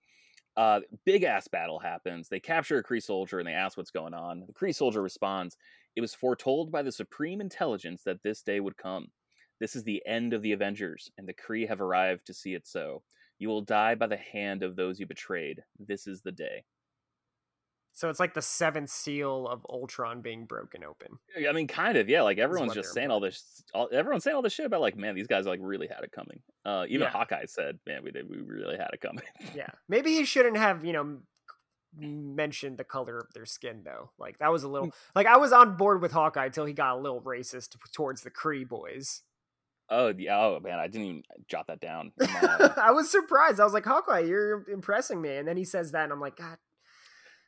Uh, big ass battle happens. They capture a Kree soldier and they ask what's going on. The Kree soldier responds, "It was foretold by the Supreme Intelligence that this day would come. This is the end of the Avengers, and the Kree have arrived to see it so. You will die by the hand of those you betrayed. This is the day." So it's like the seventh seal of Ultron being broken open. I mean, kind of, yeah. Like everyone's just saying all this. All, everyone's saying all this shit about like, man, these guys like really had it coming. Uh, even Yeah. Hawkeye said, man, we did, we really had it coming. Yeah, maybe he shouldn't have you know mentioned the color of their skin though. Like that was a little like I was on board with Hawkeye until he got a little racist towards the Kree boys. oh yeah, oh man, I didn't even jot that down. I was surprised. I was like, Hawkeye, you're impressing me. And then he says that, and I'm like, God,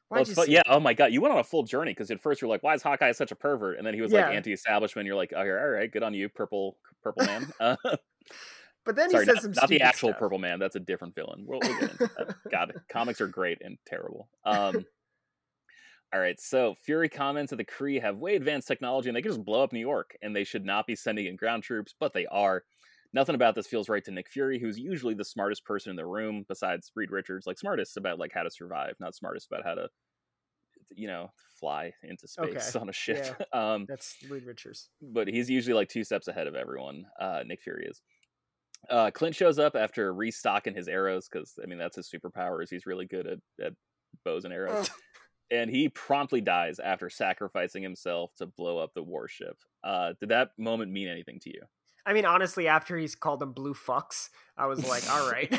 Well, why'd it's you fu- yeah. Oh my god, you went on a full journey because at first you're like, "Why is Hawkeye such a pervert?" And then he was Yeah. like anti-establishment. You're like, "Oh, all right, good on you, purple, purple man." Uh, But then sorry, he says not, some not the actual stuff. purple man. That's a different villain. We'll, we'll get into that. God, comics are great and terrible. Um, all right, so Fury comments that the Kree have way advanced technology and they can just blow up New York, and they should not be sending in ground troops, but they are. Nothing about this feels right to Nick Fury, who's usually the smartest person in the room, besides Reed Richards. Like smartest about like how to survive, not smartest about how to, you know, fly into space Okay, on a ship. um, That's Reed Richards. but he's usually like two steps ahead of everyone. Uh, Nick Fury is. Uh, Clint shows up after restocking his arrows because I mean that's his superpower is he's really good at, at bows and arrows, and he promptly dies after sacrificing himself to blow up the warship. Uh, did that moment mean anything to you? I mean, honestly, after he's called them blue fucks, I was like, all right.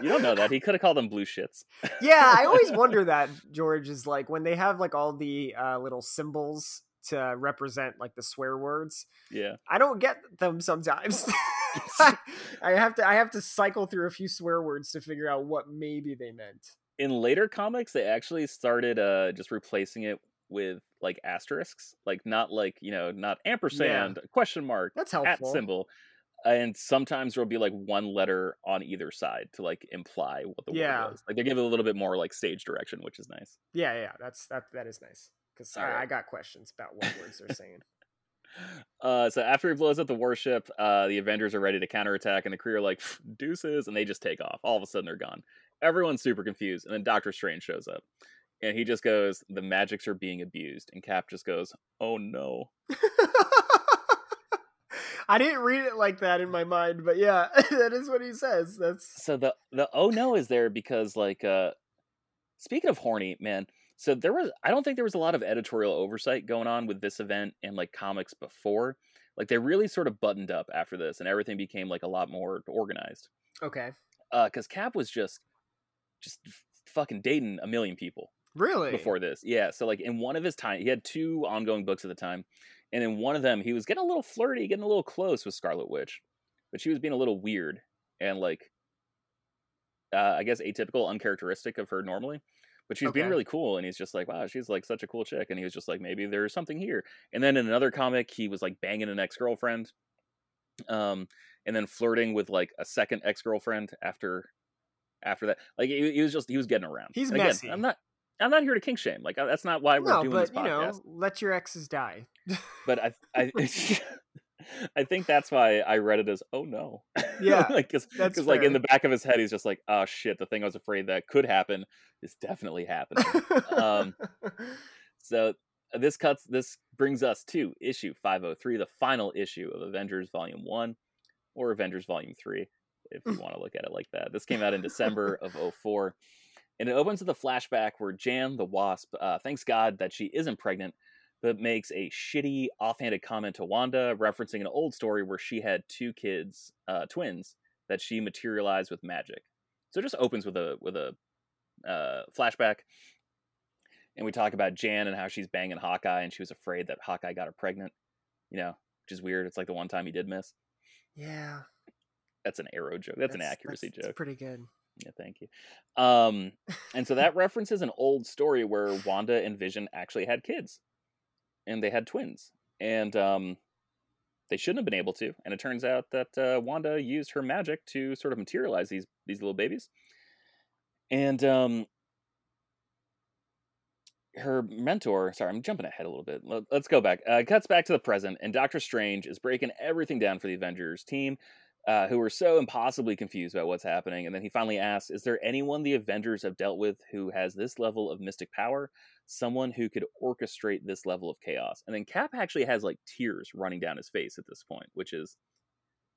You don't know that he could have called them blue shits. yeah, I always wonder that George is like when they have like all the uh, little symbols to represent like the swear words. Yeah, I don't get them sometimes. I have to I have to cycle through a few swear words to figure out what maybe they meant. In later comics, they actually started uh just replacing it with like asterisks, like not like you know not ampersand, yeah. question mark, that's helpful at symbol, and sometimes there'll be like one letter on either side to like imply what the yeah. word was. Like they give it a little bit more like stage direction, which is nice. Yeah, yeah, that's that that is nice because I, right. I got questions about what words they're saying. Uh, so after he blows up the warship, uh, the Avengers are ready to counterattack, and the Kree are like deuces, and they just take off. All of a sudden, they're gone. Everyone's super confused, and then Doctor Strange shows up, and he just goes, "The magics are being abused," and Cap just goes, "Oh no." I didn't read it like that in my mind, but yeah, that is what he says. That's so the the oh no is there because like uh speaking of horny, man, so there was I don't think there was a lot of editorial oversight going on with this event and like comics before. Like they really sort of buttoned up after this and everything became like a lot more organized. Okay. Uh cuz Cap was just just fucking dating a million people. Really? Before this. Yeah, so like in one of his time he had two ongoing books at the time and in one of them, he was getting a little flirty, getting a little close with Scarlet Witch, but she was being a little weird and like, uh, I guess atypical, uncharacteristic of her normally. But she's okay. being really cool, and he's just like, wow, she's like such a cool chick. And he was just like, maybe there's something here. And then in another comic, he was like banging an ex girlfriend, um, and then flirting with like a second ex girlfriend after after that. Like he, he, was just he was getting around. He's and messy. Again, I'm not I'm not here to kink shame. Like that's not why we're no, doing but, this podcast. You know, let your exes die. but I, I, I think that's why I read it as oh no. Yeah, like because like in the back of his head he's just like oh shit the thing I was afraid that could happen is definitely happening. um, so uh, this cuts this brings us to issue 503, the final issue of Avengers Volume One or Avengers Volume Three, if you want to look at it like that. This came out in December of 04. And it opens with a flashback where Jan the Wasp uh, thanks God that she isn't pregnant, but makes a shitty, offhanded comment to Wanda, referencing an old story where she had two kids, uh, twins, that she materialized with magic. So it just opens with a with a uh, flashback, and we talk about Jan and how she's banging Hawkeye, and she was afraid that Hawkeye got her pregnant. You know, which is weird. It's like the one time he did miss. Yeah, that's an arrow joke. That's, that's an accuracy that's, joke. pretty good. Yeah, thank you. Um, and so that references an old story where Wanda and Vision actually had kids, and they had twins, and um, they shouldn't have been able to. And it turns out that uh, Wanda used her magic to sort of materialize these these little babies, and um, her mentor. Sorry, I'm jumping ahead a little bit. Let's go back. Uh, cuts back to the present, and Doctor Strange is breaking everything down for the Avengers team uh, who were so impossibly confused about what's happening. And then he finally asks, Is there anyone the Avengers have dealt with who has this level of mystic power? Someone who could orchestrate this level of chaos. And then Cap actually has like tears running down his face at this point, which is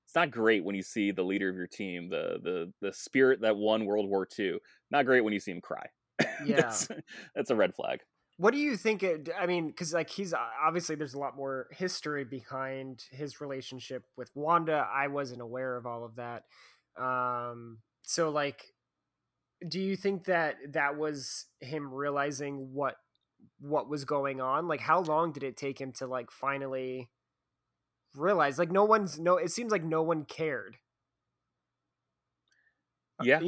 it's not great when you see the leader of your team, the the the spirit that won World War II. Not great when you see him cry. Yeah, that's, that's a red flag. What do you think? It, I mean, because like he's obviously there's a lot more history behind his relationship with Wanda. I wasn't aware of all of that. Um, so like, do you think that that was him realizing what what was going on? Like, how long did it take him to like finally realize? Like, no one's no. It seems like no one cared. Uh, yeah.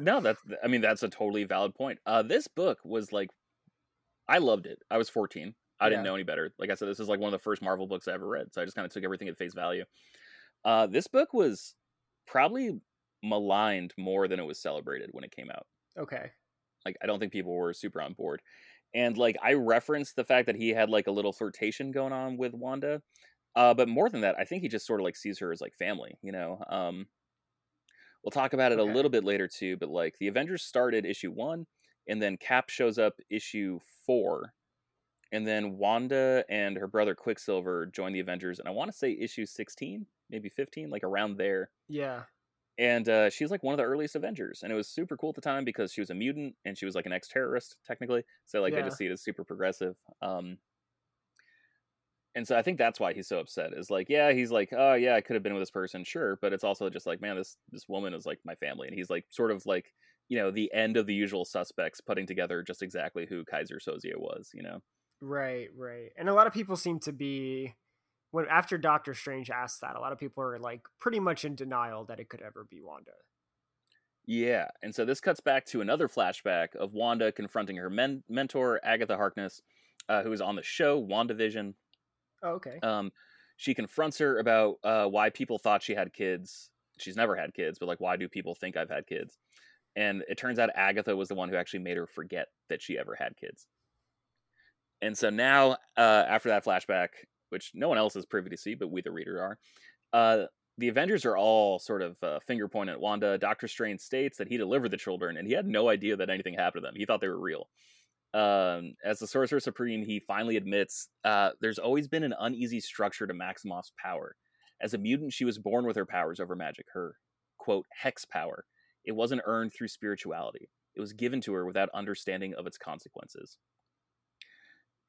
no, that's I mean that's a totally valid point. Uh, this book was like I loved it. I was 14. I yeah. didn't know any better. Like I said, this is like one of the first Marvel books I ever read, so I just kind of took everything at face value. Uh, this book was probably maligned more than it was celebrated when it came out. Okay. Like I don't think people were super on board. And like I referenced the fact that he had like a little flirtation going on with Wanda. Uh, but more than that, I think he just sort of like sees her as like family, you know. Um, we'll talk about it okay. a little bit later too, but like the Avengers started issue one and then Cap shows up issue four, and then Wanda and her brother Quicksilver join the Avengers, and I want to say issue sixteen, maybe fifteen, like around there. Yeah. And uh, she's like one of the earliest Avengers, and it was super cool at the time because she was a mutant and she was like an ex-terrorist technically. So like yeah. I just see it as super progressive. Um, and so I think that's why he's so upset. Is like, yeah, he's like, oh yeah, I could have been with this person, sure, but it's also just like, man, this this woman is like my family, and he's like sort of like you know the end of the usual suspects putting together just exactly who Keyser Söze was, you know. Right, right. And a lot of people seem to be when after Doctor Strange asked that, a lot of people are like pretty much in denial that it could ever be Wanda. Yeah, and so this cuts back to another flashback of Wanda confronting her men- mentor Agatha Harkness, uh, who is on the show WandaVision. Oh, okay. Um, she confronts her about uh, why people thought she had kids. She's never had kids, but like, why do people think I've had kids? And it turns out Agatha was the one who actually made her forget that she ever had kids. And so now, uh, after that flashback, which no one else is privy to see, but we, the reader, are, uh, the Avengers are all sort of uh, finger pointing at Wanda. Doctor Strange states that he delivered the children, and he had no idea that anything happened to them. He thought they were real. Um, as the Sorcerer Supreme, he finally admits uh, there's always been an uneasy structure to Maximoff's power. As a mutant, she was born with her powers over magic, her quote hex power. It wasn't earned through spirituality. It was given to her without understanding of its consequences.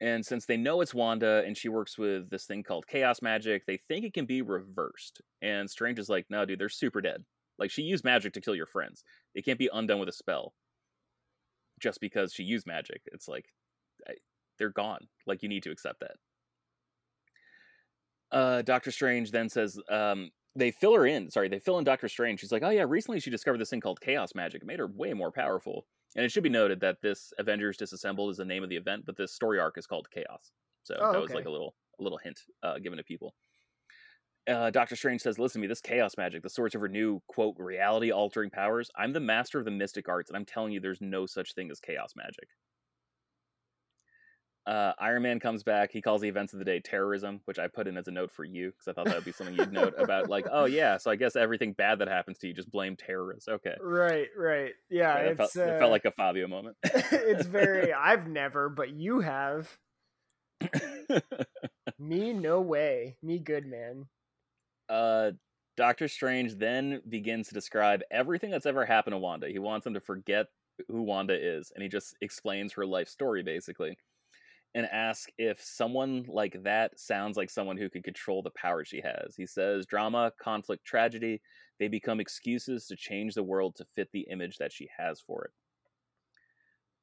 And since they know it's Wanda and she works with this thing called chaos magic, they think it can be reversed. And Strange is like, no, dude, they're super dead. Like, she used magic to kill your friends. It can't be undone with a spell just because she used magic. It's like, they're gone. Like, you need to accept that. Uh, Doctor Strange then says, um, they fill her in. Sorry, they fill in Doctor Strange. She's like, oh, yeah, recently she discovered this thing called chaos magic. It made her way more powerful. And it should be noted that this Avengers Disassembled is the name of the event, but this story arc is called Chaos. So oh, that was like a little a little hint uh, given to people. Uh, Doctor Strange says, "Listen to me. This chaos magic, the source of her new quote reality altering powers. I'm the master of the mystic arts, and I'm telling you, there's no such thing as chaos magic." Uh, Iron Man comes back. He calls the events of the day terrorism, which I put in as a note for you because I thought that would be something you'd note about. Like, oh yeah, so I guess everything bad that happens to you just blame terrorists. Okay, right, right, yeah. it, felt, uh, it felt like a Fabio moment. it's very. I've never, but you have. Me, no way. Me, good man. Uh, Doctor Strange then begins to describe everything that's ever happened to Wanda. He wants them to forget who Wanda is, and he just explains her life story basically and ask if someone like that sounds like someone who could control the power she has. He says drama, conflict, tragedy, they become excuses to change the world to fit the image that she has for it.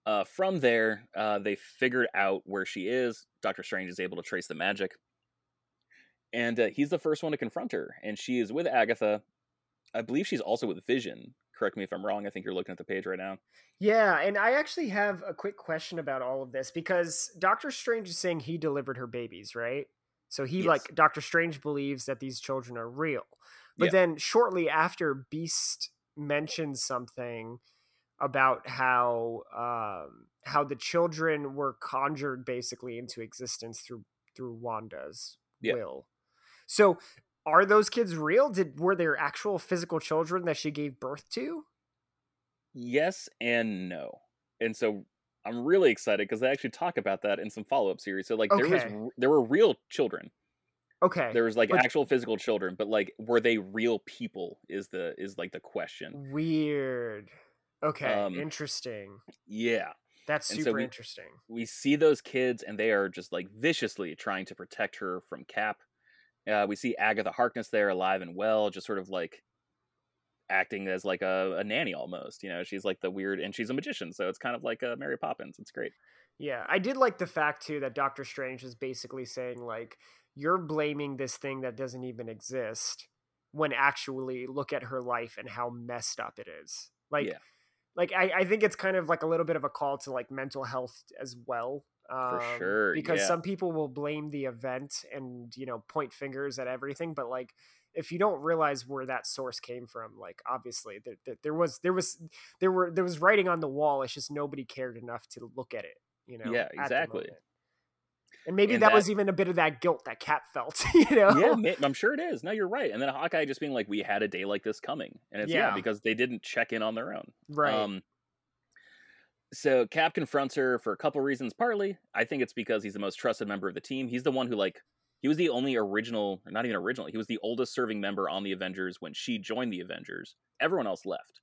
Uh, from there, uh, they figured out where she is. Doctor Strange is able to trace the magic. And uh, he's the first one to confront her. And she is with Agatha. I believe she's also with Vision, correct me if I'm wrong. I think you're looking at the page right now. Yeah, and I actually have a quick question about all of this because Doctor Strange is saying he delivered her babies, right? So he yes. like Doctor Strange believes that these children are real. But yeah. then shortly after Beast mentions something about how um how the children were conjured basically into existence through through Wanda's yeah. will. So are those kids real? Did were there actual physical children that she gave birth to? Yes and no. And so I'm really excited because they actually talk about that in some follow up series. So like okay. there was there were real children. Okay. There was like but, actual physical children, but like were they real people is the is like the question. Weird. Okay. Um, interesting. Yeah. That's super so we, interesting. We see those kids and they are just like viciously trying to protect her from Cap uh, we see Agatha Harkness there, alive and well, just sort of like acting as like a, a, nanny almost. You know, she's like the weird, and she's a magician, so it's kind of like a Mary Poppins. It's great. Yeah, I did like the fact too that Doctor Strange is basically saying like you're blaming this thing that doesn't even exist when actually look at her life and how messed up it is. Like, yeah. like I, I think it's kind of like a little bit of a call to like mental health as well um, For sure. Because yeah. some people will blame the event and, you know, point fingers at everything. But like, if you don't realize where that source came from, like obviously there, there, there was, there was, there were, there was writing on the wall. It's just nobody cared enough to look at it, you know? Yeah, exactly. And maybe and that, that, was even a bit of that guilt that Cap felt, you know? Yeah, I'm sure it is. No, you're right. And then Hawkeye just being like, we had a day like this coming. And it's, yeah, yeah because they didn't check in on their own. Right. Um, so Cap confronts her for a couple reasons. Partly, I think it's because he's the most trusted member of the team. He's the one who like he was the only original, not even original. He was the oldest serving member on the Avengers when she joined the Avengers. Everyone else left.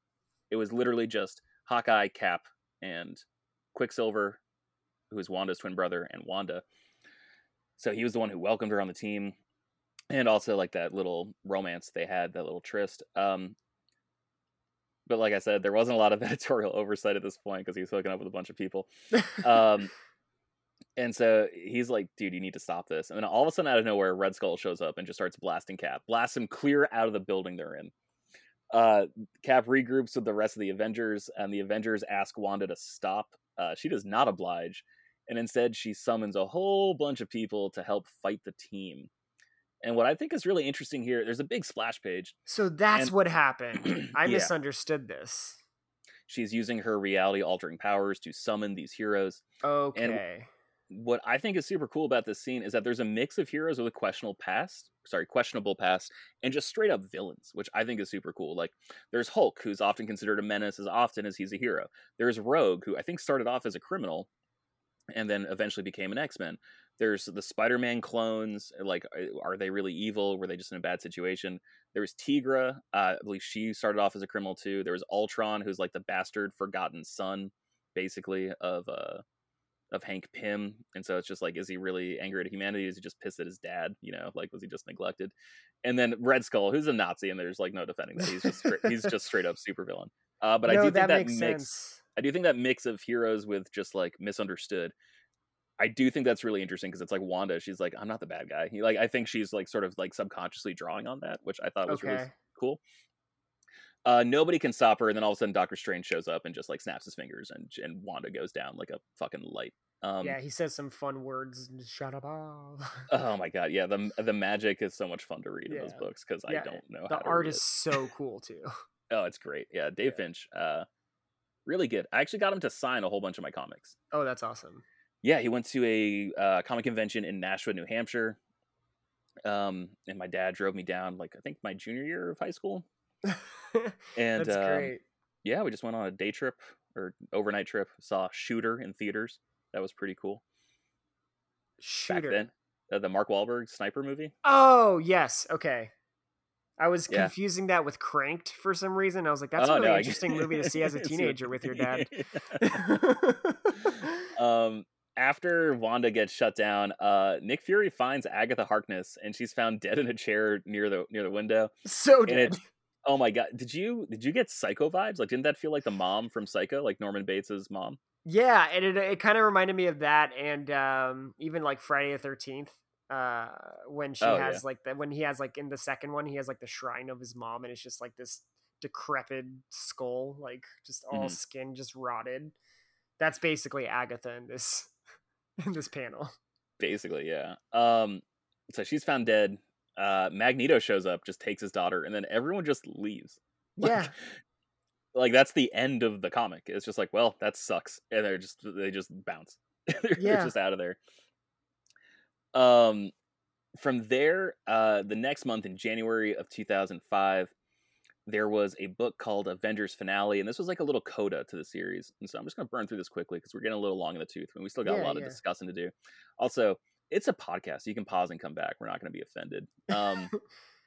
It was literally just Hawkeye, Cap, and Quicksilver, who is Wanda's twin brother, and Wanda. So he was the one who welcomed her on the team, and also like that little romance they had, that little tryst. Um, but like I said, there wasn't a lot of editorial oversight at this point because he was hooking up with a bunch of people. um, And so he's like, dude, you need to stop this. And then all of a sudden, out of nowhere, Red Skull shows up and just starts blasting Cap, blasts him clear out of the building they're in. Uh, Cap regroups with the rest of the Avengers, and the Avengers ask Wanda to stop. Uh, she does not oblige, and instead she summons a whole bunch of people to help fight the team. And what I think is really interesting here, there's a big splash page. So that's and, what happened. I yeah. misunderstood this. She's using her reality altering powers to summon these heroes. Okay. And what I think is super cool about this scene is that there's a mix of heroes with a questionable past, sorry, questionable past, and just straight up villains, which I think is super cool. Like there's Hulk, who's often considered a menace as often as he's a hero. There's Rogue, who I think started off as a criminal and then eventually became an X-Men. There's the Spider-Man clones, like are they really evil? Were they just in a bad situation? There was Tigra, uh, I believe she started off as a criminal too. There was Ultron, who's like the bastard forgotten son, basically, of uh of Hank Pym, and so it's just like, is he really angry at humanity? Is he just pissed at his dad? You know, like was he just neglected? And then Red Skull, who's a Nazi, and there's like no defending that. He's just he's just straight up super villain. Uh, but no, I do think that, that mix. Sense. I do think that mix of heroes with just like misunderstood. I do think that's really interesting because it's like Wanda. She's like, I'm not the bad guy. He, like, I think she's like sort of like subconsciously drawing on that, which I thought was okay. really cool. Uh, nobody can stop her, and then all of a sudden, Doctor Strange shows up and just like snaps his fingers, and and Wanda goes down like a fucking light. Um, yeah, he says some fun words. Shut up! oh my god, yeah the the magic is so much fun to read yeah. in those books because yeah, I don't know. The art is so cool too. oh, it's great. Yeah, Dave yeah. Finch, uh, really good. I actually got him to sign a whole bunch of my comics. Oh, that's awesome. Yeah, he went to a uh, comic convention in Nashua, New Hampshire. Um, and my dad drove me down like I think my junior year of high school and That's um, great. Yeah, we just went on a day trip or overnight trip. Saw Shooter in theaters. That was pretty cool. Shooter. Back then, uh, the Mark Wahlberg sniper movie. Oh yes, okay. I was yeah. confusing that with Cranked for some reason. I was like, "That's oh, a really no, interesting movie to see as a teenager with your dad." um, after Wanda gets shut down, uh, Nick Fury finds Agatha Harkness, and she's found dead in a chair near the near the window. So dead. It, Oh my god! Did you did you get Psycho vibes? Like, didn't that feel like the mom from Psycho, like Norman Bates's mom? Yeah, and it it kind of reminded me of that, and um, even like Friday the Thirteenth, uh, when she oh, has yeah. like that when he has like in the second one, he has like the shrine of his mom, and it's just like this decrepit skull, like just all mm-hmm. skin just rotted. That's basically Agatha in this in this panel. Basically, yeah. Um, so she's found dead uh, Magneto shows up, just takes his daughter, and then everyone just leaves. Like, yeah. Like that's the end of the comic. It's just like, well, that sucks, and they're just they just bounce. they're, yeah. just out of there. Um, from there, uh, the next month in January of 2005, there was a book called Avengers Finale, and this was like a little coda to the series. And so I'm just going to burn through this quickly because we're getting a little long in the tooth, and we still got yeah, a lot yeah. of discussing to do. Also, it's a podcast. so You can pause and come back. We're not going to be offended. Um,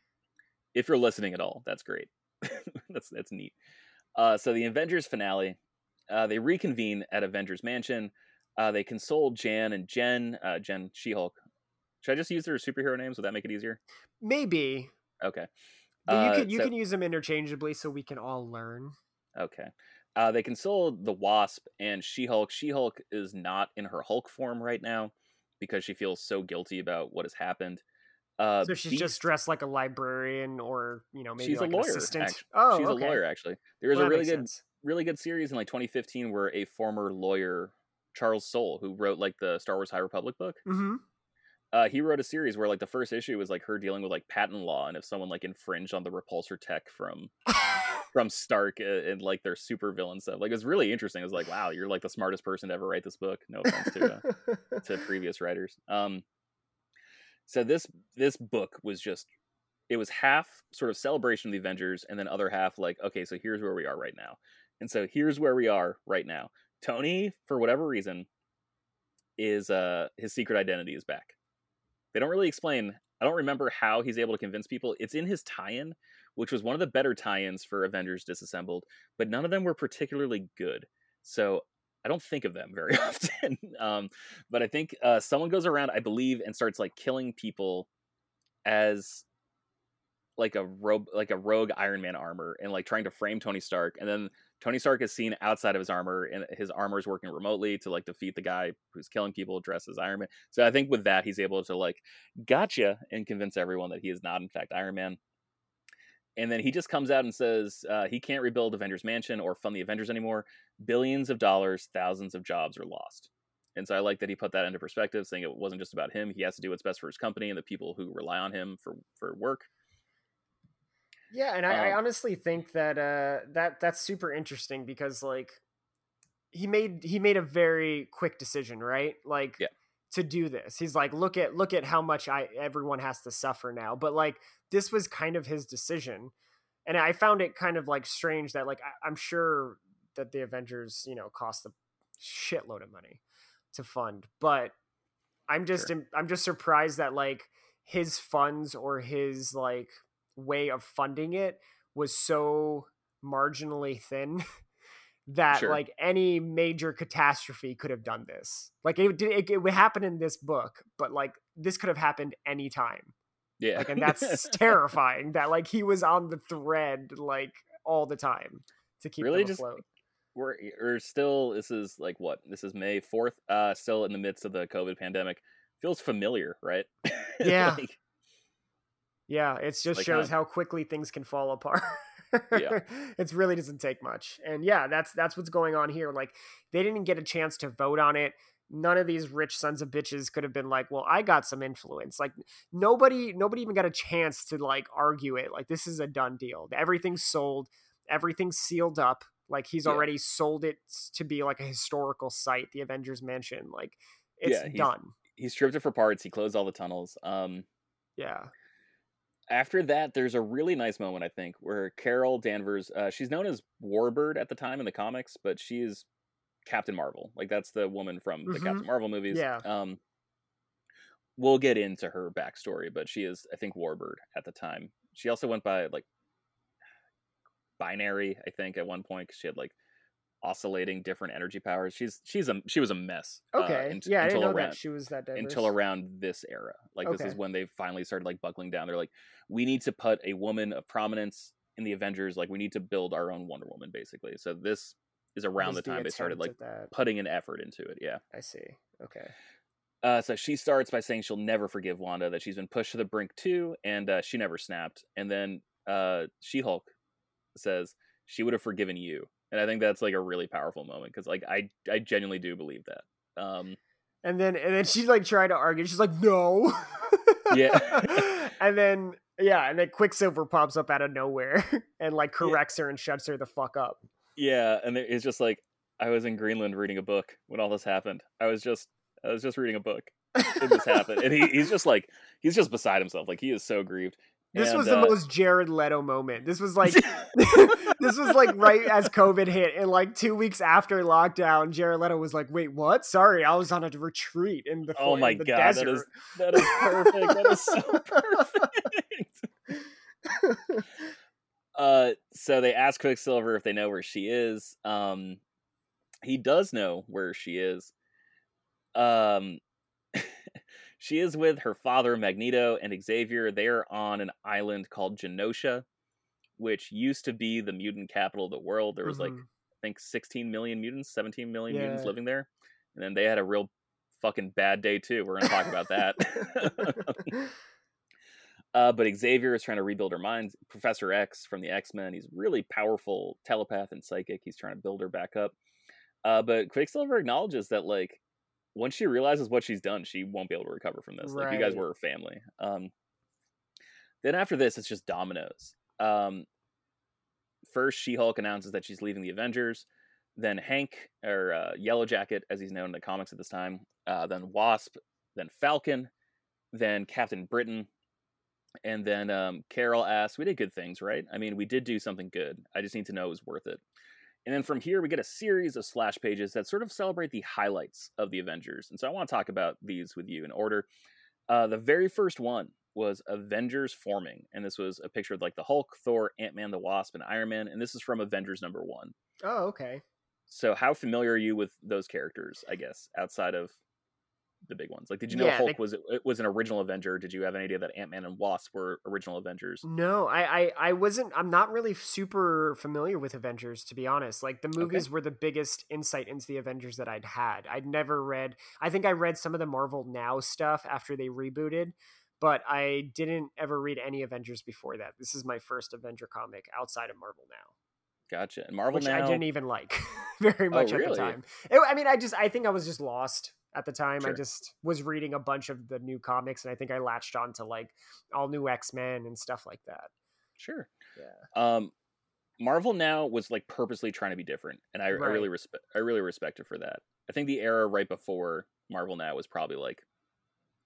if you're listening at all, that's great. that's that's neat. Uh, so the Avengers finale, uh, they reconvene at Avengers Mansion. Uh, they console Jan and Jen. Uh, Jen She Hulk. Should I just use their superhero names? Would that make it easier? Maybe. Okay. You uh, can you so, can use them interchangeably, so we can all learn. Okay. Uh, they console the Wasp and She Hulk. She Hulk is not in her Hulk form right now because she feels so guilty about what has happened. Uh, so she's Beast, just dressed like a librarian, or you know, maybe she's like a lawyer. assistant. oh, she's okay. a lawyer. Actually, there was well, a really good, sense. really good series in like 2015 where a former lawyer, Charles Soule, who wrote like the Star Wars High Republic book, mm-hmm. Uh, he wrote a series where like the first issue was like her dealing with like patent law and if someone like infringed on the repulsor tech from from Stark and, like their super villain stuff. Like it was really interesting. It was like, wow, you're like the smartest person to ever write this book. No offense to uh, to previous writers. Um, so this this book was just it was half sort of celebration of the Avengers, and then other half like, okay, so here's where we are right now, and so here's where we are right now. Tony, for whatever reason, is uh his secret identity is back. They don't really explain. I don't remember how he's able to convince people. It's in his tie-in, which was one of the better tie-ins for Avengers Disassembled, but none of them were particularly good. So I don't think of them very often. um, but I think uh, someone goes around, I believe, and starts like killing people as like a rogue, like a rogue Iron Man armor, and like trying to frame Tony Stark, and then Tony Stark is seen outside of his armor, and his armor is working remotely to like defeat the guy who's killing people dressed as Iron Man. So I think with that, he's able to like gotcha and convince everyone that he is not in fact Iron Man. And then he just comes out and says uh, he can't rebuild Avengers Mansion or fund the Avengers anymore. Billions of dollars, thousands of jobs are lost. And so I like that he put that into perspective, saying it wasn't just about him. He has to do what's best for his company and the people who rely on him for for work. Yeah, and I, um, I honestly think that uh, that that's super interesting because like he made he made a very quick decision, right? Like yeah. to do this. He's like, look at look at how much I everyone has to suffer now. But like this was kind of his decision, and I found it kind of like strange that like I, I'm sure that the Avengers you know cost a shitload of money to fund, but I'm just sure. I'm just surprised that like his funds or his like way of funding it was so marginally thin that sure. like any major catastrophe could have done this. Like it, it, it would happen in this book, but like this could have happened anytime. Yeah, like, and that's terrifying. That like he was on the thread like all the time to keep really just. We're, we're still. This is like what? This is May fourth. Uh, still in the midst of the COVID pandemic. Feels familiar, right? Yeah. like, yeah, it just like shows how, how quickly things can fall apart. yeah. It really doesn't take much. And yeah, that's that's what's going on here. Like they didn't get a chance to vote on it. None of these rich sons of bitches could have been like, "Well, I got some influence." Like nobody nobody even got a chance to like argue it. Like this is a done deal. Everything's sold. Everything's sealed up. Like he's yeah. already sold it to be like a historical site, the Avengers Mansion. Like it's yeah, done. He stripped it for parts. He closed all the tunnels. Um yeah after that, there's a really nice moment, I think, where Carol Danvers, uh, she's known as Warbird at the time in the comics, but she is Captain Marvel. Like, that's the woman from the mm-hmm. Captain Marvel movies. Yeah. Um, we'll get into her backstory, but she is, I think, Warbird at the time. She also went by, like, Binary, I think, at one point, because she had, like, oscillating different energy powers. She's she's a she was a mess. Uh, okay. Uh, yeah, I didn't know around, that she was that diverse. Until around this era, like okay. this is when they finally started like buckling down. They're like, we need to put a woman of prominence in the Avengers. Like we need to build our own Wonder Woman, basically. So this is around the time they started like putting an effort into it. Yeah. I see. Okay. Uh, so she starts by saying she'll never forgive Wanda, that she's been pushed to the brink too, and uh, she never snapped. And then uh, She Hulk says she would have forgiven you and I think that's like a really powerful moment because like I I genuinely do believe that. Um, and then and then she's like trying to argue. She's like, no. yeah. and then yeah, and then Quicksilver pops up out of nowhere and like corrects yeah. her and shuts her the fuck up. Yeah, and it's just like I was in Greenland reading a book when all this happened. I was just I was just reading a book. It just happened, and he, he's just like he's just beside himself. Like he is so grieved. This and, was the uh, most Jared Leto moment. This was like this was like right as COVID hit, and like two weeks after lockdown, Jared Leto was like, "Wait, what? Sorry, I was on a retreat in the oh my the god, desert. that is that is perfect. that is so perfect." uh, so they ask Quicksilver if they know where she is. Um, he does know where she is. Um, she is with her father, Magneto, and Xavier. They are on an island called Genosha, which used to be the mutant capital of the world. There was mm-hmm. like, I think, 16 million mutants, 17 million yeah. mutants living there. And then they had a real fucking bad day, too. We're going to talk about that. uh, but Xavier is trying to rebuild her mind. Professor X from the X Men, he's really powerful telepath and psychic. He's trying to build her back up. Uh, but Quicksilver acknowledges that, like, once she realizes what she's done, she won't be able to recover from this. Right. Like you guys were her family. Um, then after this, it's just dominoes. Um, first, She Hulk announces that she's leaving the Avengers. Then Hank, or uh, Yellow Jacket, as he's known in the comics at this time. Uh, then Wasp. Then Falcon. Then Captain Britain. And then um, Carol asks, "We did good things, right? I mean, we did do something good. I just need to know it was worth it." And then from here, we get a series of splash pages that sort of celebrate the highlights of the Avengers. And so I want to talk about these with you in order. Uh, the very first one was Avengers forming, and this was a picture of like the Hulk, Thor, Ant Man, the Wasp, and Iron Man. And this is from Avengers number one. Oh, okay. So, how familiar are you with those characters? I guess outside of the big ones. Like, did you know Yeah, Hulk they- was was an original Avenger? Did you have an idea that Ant Man and Wasp were original Avengers? No, I, I I wasn't. I'm not really super familiar with Avengers, to be honest. Like the movies were the biggest insight into the Avengers that I'd had. I'd never read. I think I read some of the Marvel Now stuff after they rebooted, but I didn't ever read any Avengers before that. This is my first Avenger comic outside of Marvel Now, Gotcha. And Marvel which now. I didn't even like very oh, much at really? the time. It- I mean, I just I think I was just lost at the time. I just was reading a bunch of the new comics, and I think I latched on to like all new X Men and stuff like that. Sure. Yeah. Um, Marvel now was like purposely trying to be different, and I, I really respect. I really respect it for that. I think the era right before Marvel now was probably like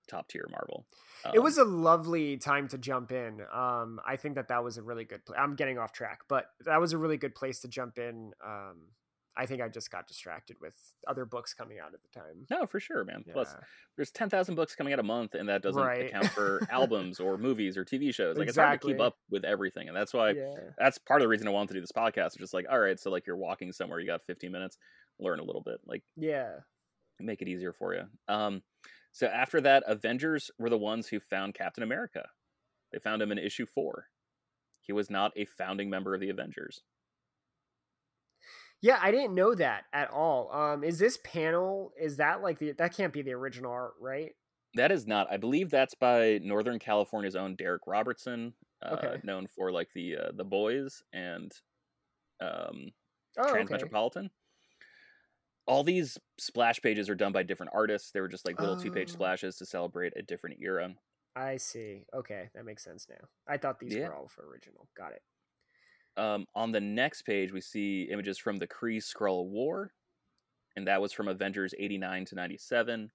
top tier Marvel. it Um, was a lovely time to jump in. Um, I think that that was a really good. Pl- I'm getting off track, but that was a really good place to jump in. Um, I think I just got distracted with other books coming out at the time. no for sure, man. Plus, there's ten thousand books coming out a month, and that doesn't Right. account for albums or movies or TV shows. Like it's hard to keep up with everything, and that's why yeah, that's part of the reason I wanted to do this podcast. It's just like, all right, so like you're walking somewhere, you got 15 minutes, learn a little bit, like yeah. make it easier for you. Um, so after that, Avengers were the ones who found Captain America. They found him in issue four. He was not a founding member of the Avengers. Yeah, I didn't know that at all. Um, is this panel? Is that like the? That can't be the original art, right? That is not. I believe that's by Northern California's own Darick Robertson, uh, Okay. known for like the uh, the Boys and um, Oh, Trans okay. Metropolitan. All these splash pages are done by different artists. They were just like little two page Oh. splashes to celebrate a different era. I see. Okay, that makes sense now. I thought these Yeah. were all for original. Got it. Um, on the next page, we see images from the Kree Skrull War, and that was from Avengers eighty nine to ninety seven.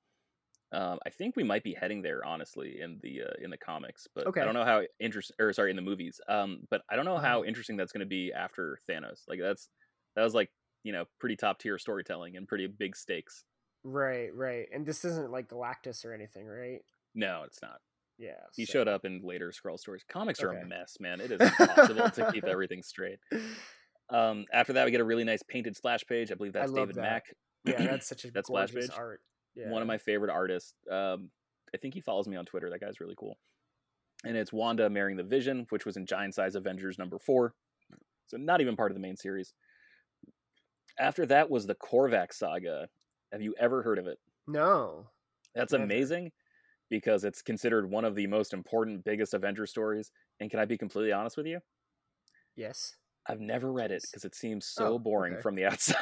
Um, I think we might be heading there, honestly, in the uh, in the comics, but Okay. I don't know how interesting. Or sorry, in the movies. Um, but I don't know how Oh. interesting that's going to be after Thanos. Like that's that was like you know pretty top tier storytelling and pretty big stakes. Right, right. And this isn't like Galactus or anything, right? No, it's not. Yeah. He so- showed up in later Skrull stories. Comics are a mess, man. It is impossible to keep everything straight. Um, after that, we get a really nice painted splash page. I believe I that's love David that. Mack. Yeah, that's such a gorgeous page? art. Yeah. one of my favorite artists. Um, I think he follows me on Twitter. That guy's really cool. And it's Wanda marrying the Vision, which was in Giant Size Avengers number four. So not even part of the main series. After that was the Korvac saga. Have you ever heard of it? No. That's Never. amazing because it's considered one of the most important, biggest Avenger stories. And can I be completely honest with you? Yes. I've never read it because it seems so Oh, boring okay. from the outside.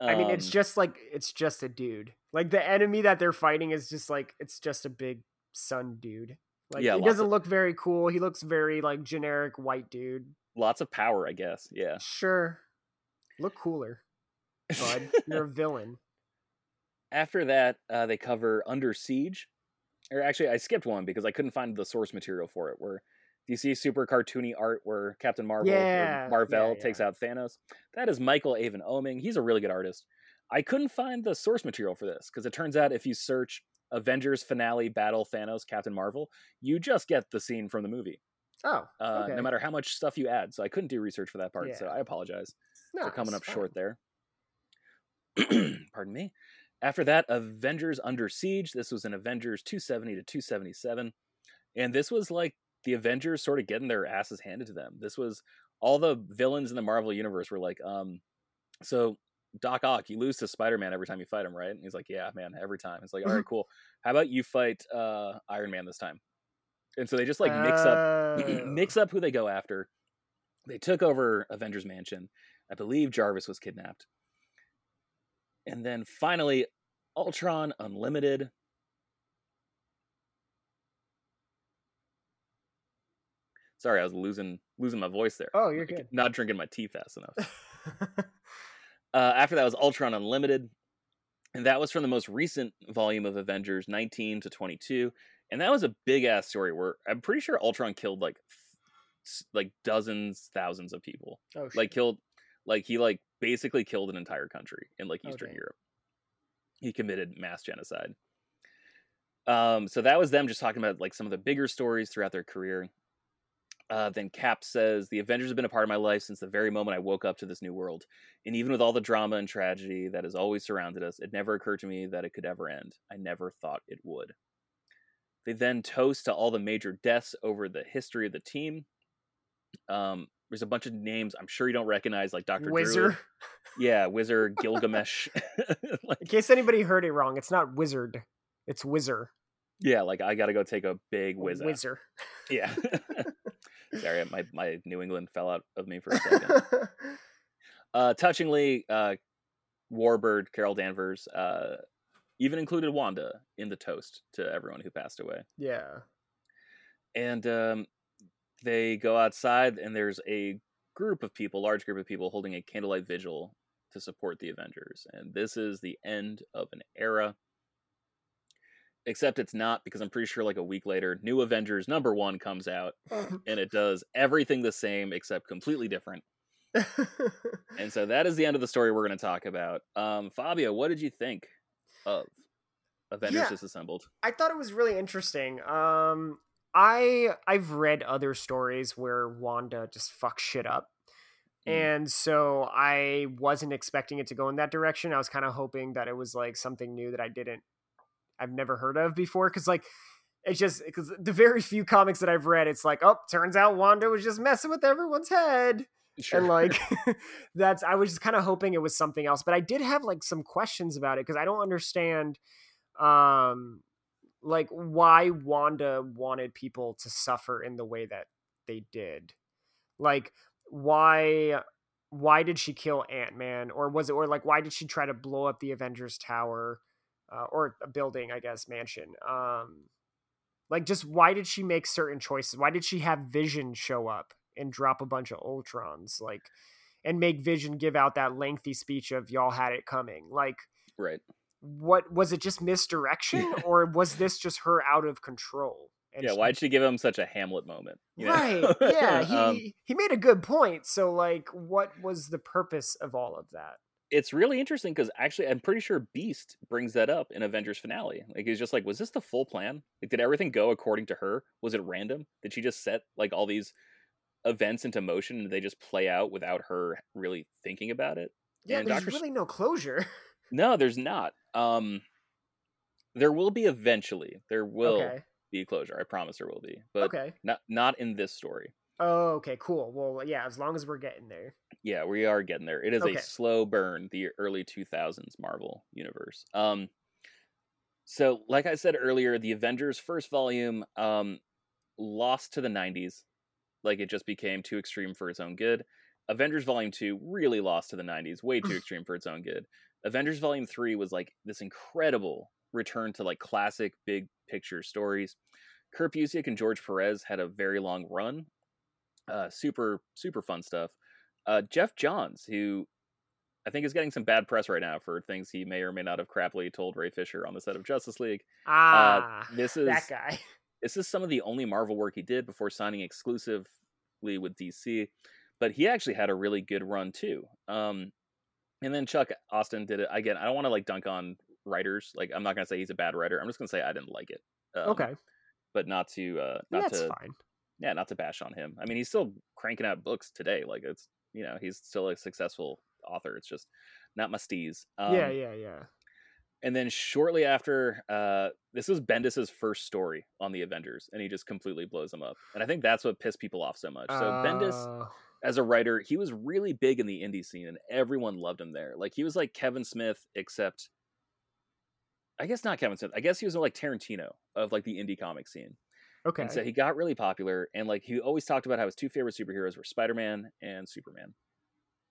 I mean, it's Um, just like it's just a dude. Like the enemy that they're fighting is just like it's just a big sun dude. Like Yeah, he doesn't of- look very cool. He looks very like generic white dude. lots of power, I guess. Yeah. Sure. Look cooler, bud. You're a villain. After that, uh, they cover Under Siege. Or actually, I skipped one because I couldn't find the source material for it. Where do you see super cartoony art where Captain Marvel Yeah, Marvel yeah, takes yeah. out Thanos? That is Michael Avon Oeming. He's a really good artist. I couldn't find the source material for this because it turns out if you search Avengers finale battle Thanos Captain Marvel, you just get the scene from the movie. Oh, Uh, okay. No matter how much stuff you add, so I couldn't do research for that part. So I apologize no, for coming up short there. Pardon me. After that, Avengers Under Siege. This was in Avengers 270 to 277. And this was like the Avengers sort of getting their asses handed to them. This was all the villains in the Marvel universe were like, um, so Doc Ock, you lose to Spider Man every time you fight him, right? And he's like, Yeah, man, every time. It's like, all right, cool. How about you fight uh Iron Man this time? And so they just like mix up Oh. mix up who they go after. They took over Avengers Mansion. I believe Jarvis was kidnapped. And then finally, Ultron Unlimited. Sorry, I was losing losing my voice there. Oh, you're good. Not drinking my tea fast enough. Uh, after that was Ultron Unlimited, and that was from the most recent volume of Avengers, 19 to 22, and that was a big ass story where I'm pretty sure Ultron killed like like dozens, thousands of people. oh, Like killed, like he like basically killed an entire country in like Oh, Eastern damn. Europe. He committed mass genocide. Um, so that was them just talking about like some of the bigger stories throughout their career. Uh, then Cap says, The Avengers have been a part of my life since the very moment I woke up to this new world. And even with all the drama and tragedy that has always surrounded us, it never occurred to me that it could ever end. I never thought it would. They then toast to all the major deaths over the history of the team. Um, there's a bunch of names I'm sure you don't recognize, like Dr. Wizard. Yeah, Wizard, Gilgamesh. like, In case anybody heard it wrong, it's not Wizard, it's Wizard. Yeah, like I got to go take a big whiz. Wizard. Yeah. Sorry, my, my New England fell out of me for a second. uh, touchingly, uh, Warbird, Carol Danvers, uh, even included Wanda in the toast to everyone who passed away. Yeah. And um, they go outside, and there's a group of people, large group of people, holding a candlelight vigil to support the Avengers. And this is the end of an era. Except it's not because I'm pretty sure like a week later, New Avengers number one comes out and it does everything the same except completely different. and so that is the end of the story we're going to talk about. Um, Fabio, what did you think of Avengers yeah, Disassembled? I thought it was really interesting. Um, I I've read other stories where Wanda just fucks shit up. Mm. And so I wasn't expecting it to go in that direction. I was kind of hoping that it was like something new that I didn't I've never heard of before cuz like it's just because the very few comics that I've read, it's like, oh, turns out Wanda was just messing with everyone's head. Sure. And like that's I was just kind of hoping it was something else. But I did have like some questions about it because I don't understand um like why Wanda wanted people to suffer in the way that they did. Like why why did she kill Ant-Man or was it or like why did she try to blow up the Avengers Tower uh, or a building, I guess, mansion. Um like just why did she make certain choices? Why did she have Vision show up and drop a bunch of Ultrons like and make Vision give out that lengthy speech of y'all had it coming? Like Right what was it just misdirection or was this just her out of control? Yeah she, why'd she give him such a hamlet moment? Right yeah he, um, he made a good point so like what was the purpose of all of that? It's really interesting because actually i'm pretty sure beast brings that up in avengers finale like he's just like was this the full plan? Like did everything go according to her? Was it random? Did she just set like all these events into motion and they just play out without her really thinking about it? Yeah and there's Dr. really no closure no there's not um, there will be eventually. There will okay. be closure. I promise there will be, but okay. not not in this story. Oh, okay, cool. Well, yeah, as long as we're getting there. Yeah, we are getting there. It is okay. a slow burn. The early two thousands Marvel universe. Um, so like I said earlier, the Avengers first volume um lost to the '90s. Like it just became too extreme for its own good. Avengers Volume 2 really lost to the 90s, way too extreme for its own good. Avengers Volume 3 was like this incredible return to like classic big picture stories. Kurt Busiek and George Perez had a very long run. Uh, super, super fun stuff. Uh, Geoff Johns, who I think is getting some bad press right now for things he may or may not have crappily told Ray Fisher on the set of Justice League. Uh, ah, uh, this is that guy. This is some of the only Marvel work he did before signing exclusively with DC, but he actually had a really good run too. Um, and then Chuck Austen did it again. I don't want to like dunk on writers. Like I'm not gonna say he's a bad writer. I'm just gonna say I didn't like it. Um, okay. But not to uh not That's to fine. Yeah, not to bash on him. I mean, he's still cranking out books today. Like it's you know he's still a successful author. It's just not my steez. Um, yeah, yeah, yeah. And then shortly after, uh, this was Bendis's first story on the Avengers, and he just completely blows them up. And I think that's what pissed people off so much. So uh... Bendis as a writer, he was really big in the indie scene and everyone loved him there. Like he was like Kevin Smith, except I guess not Kevin Smith. I guess he was like Tarantino of like the indie comic scene. Okay. And so he got really popular and like he always talked about how his two favorite superheroes were Spider-Man and Superman.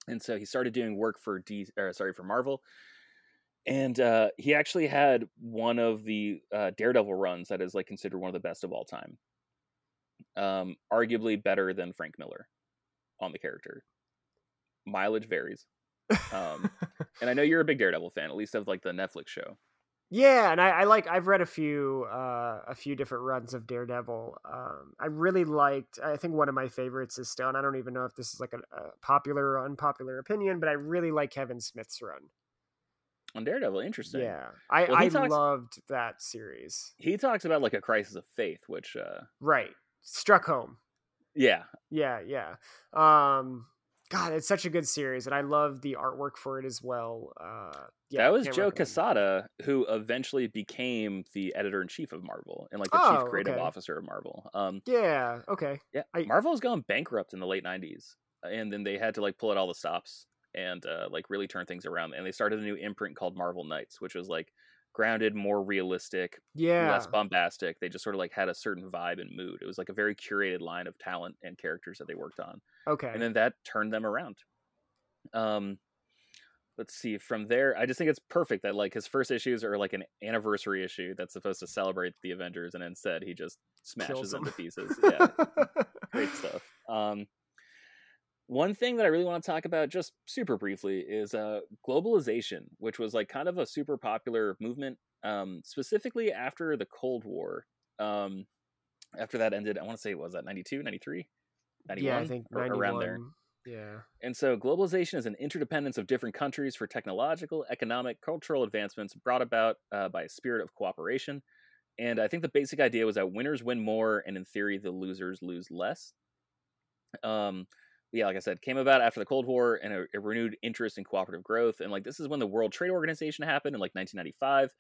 And so he started doing work for D or sorry for Marvel. And uh, he actually had one of the uh, Daredevil runs that is like considered one of the best of all time. Um, arguably better than Frank Miller on the character. Mileage varies. Um, and I know you're a big Daredevil fan, at least of like the Netflix show. Yeah, and I, I like I've read a few uh, a few different runs of Daredevil. Um, I really liked. I think one of my favorites is still, and I don't even know if this is like a, a popular or unpopular opinion, but I really like Kevin Smith's run on Daredevil. Interesting. Yeah, I well, I talks, loved that series. He talks about like a crisis of faith, which uh, right struck home Yeah. Yeah, yeah. Um God, it's such a good series, and I love the artwork for it as well. Uh, yeah, that was Joe Quesada, who eventually became the editor in chief of Marvel and like the oh, chief creative okay. officer of Marvel. Um, yeah, okay. Yeah, I, Marvel was going bankrupt in the late '90s, and then they had to like pull out all the stops and uh, like really turn things around. And they started a new imprint called Marvel Knights, which was like grounded, more realistic, yeah, less bombastic. They just sort of like had a certain vibe and mood. It was like a very curated line of talent and characters that they worked on. Okay. And then that turned them around. Um let's see from there i just think it's perfect that like his first issues are like an anniversary issue that's supposed to celebrate the avengers and instead he just smashes them to pieces yeah great stuff um one thing that I really want to talk about just super briefly is uh, globalization, which was like kind of a super popular movement, um, specifically after the Cold War. Um, after that ended, I want to say it was that 92, 93, 91? Yeah, I think 91. around there. Yeah. And so globalization is an interdependence of different countries for technological, economic, cultural advancements brought about uh, by a spirit of cooperation. And I think the basic idea was that winners win more, and in theory, the losers lose less. Um, yeah, like I said, came about after the Cold War and a, a, renewed interest in cooperative growth. And like this is when the World Trade Organization happened in like 1995,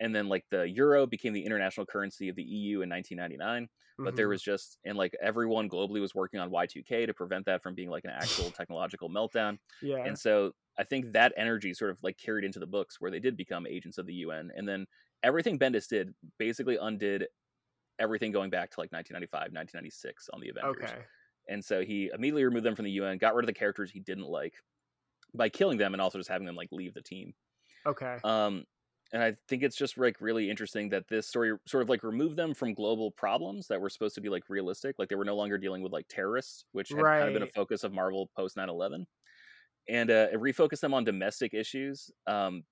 and then like the euro became the international currency of the EU in 1999. Mm-hmm. But there mm-hmm. was just and like everyone globally was working on Y2K to prevent that from being like an actual technological meltdown. Yeah, and so I think that energy sort of like carried into the books where they did become agents of the UN, and then everything Bendis did basically undid everything going back to like 1995, 1996 on the Avengers. Okay and so he immediately removed them from the UN, got rid of the characters he didn't like by killing them and also just having them like leave the team. Okay. Um, and I think it's just like really interesting that this story sort of like removed them from global problems that were supposed to be like realistic. Like they were no longer dealing with like terrorists, which had right. kind of been a focus of Marvel post 9 11. And uh, it refocused them on domestic issues, um,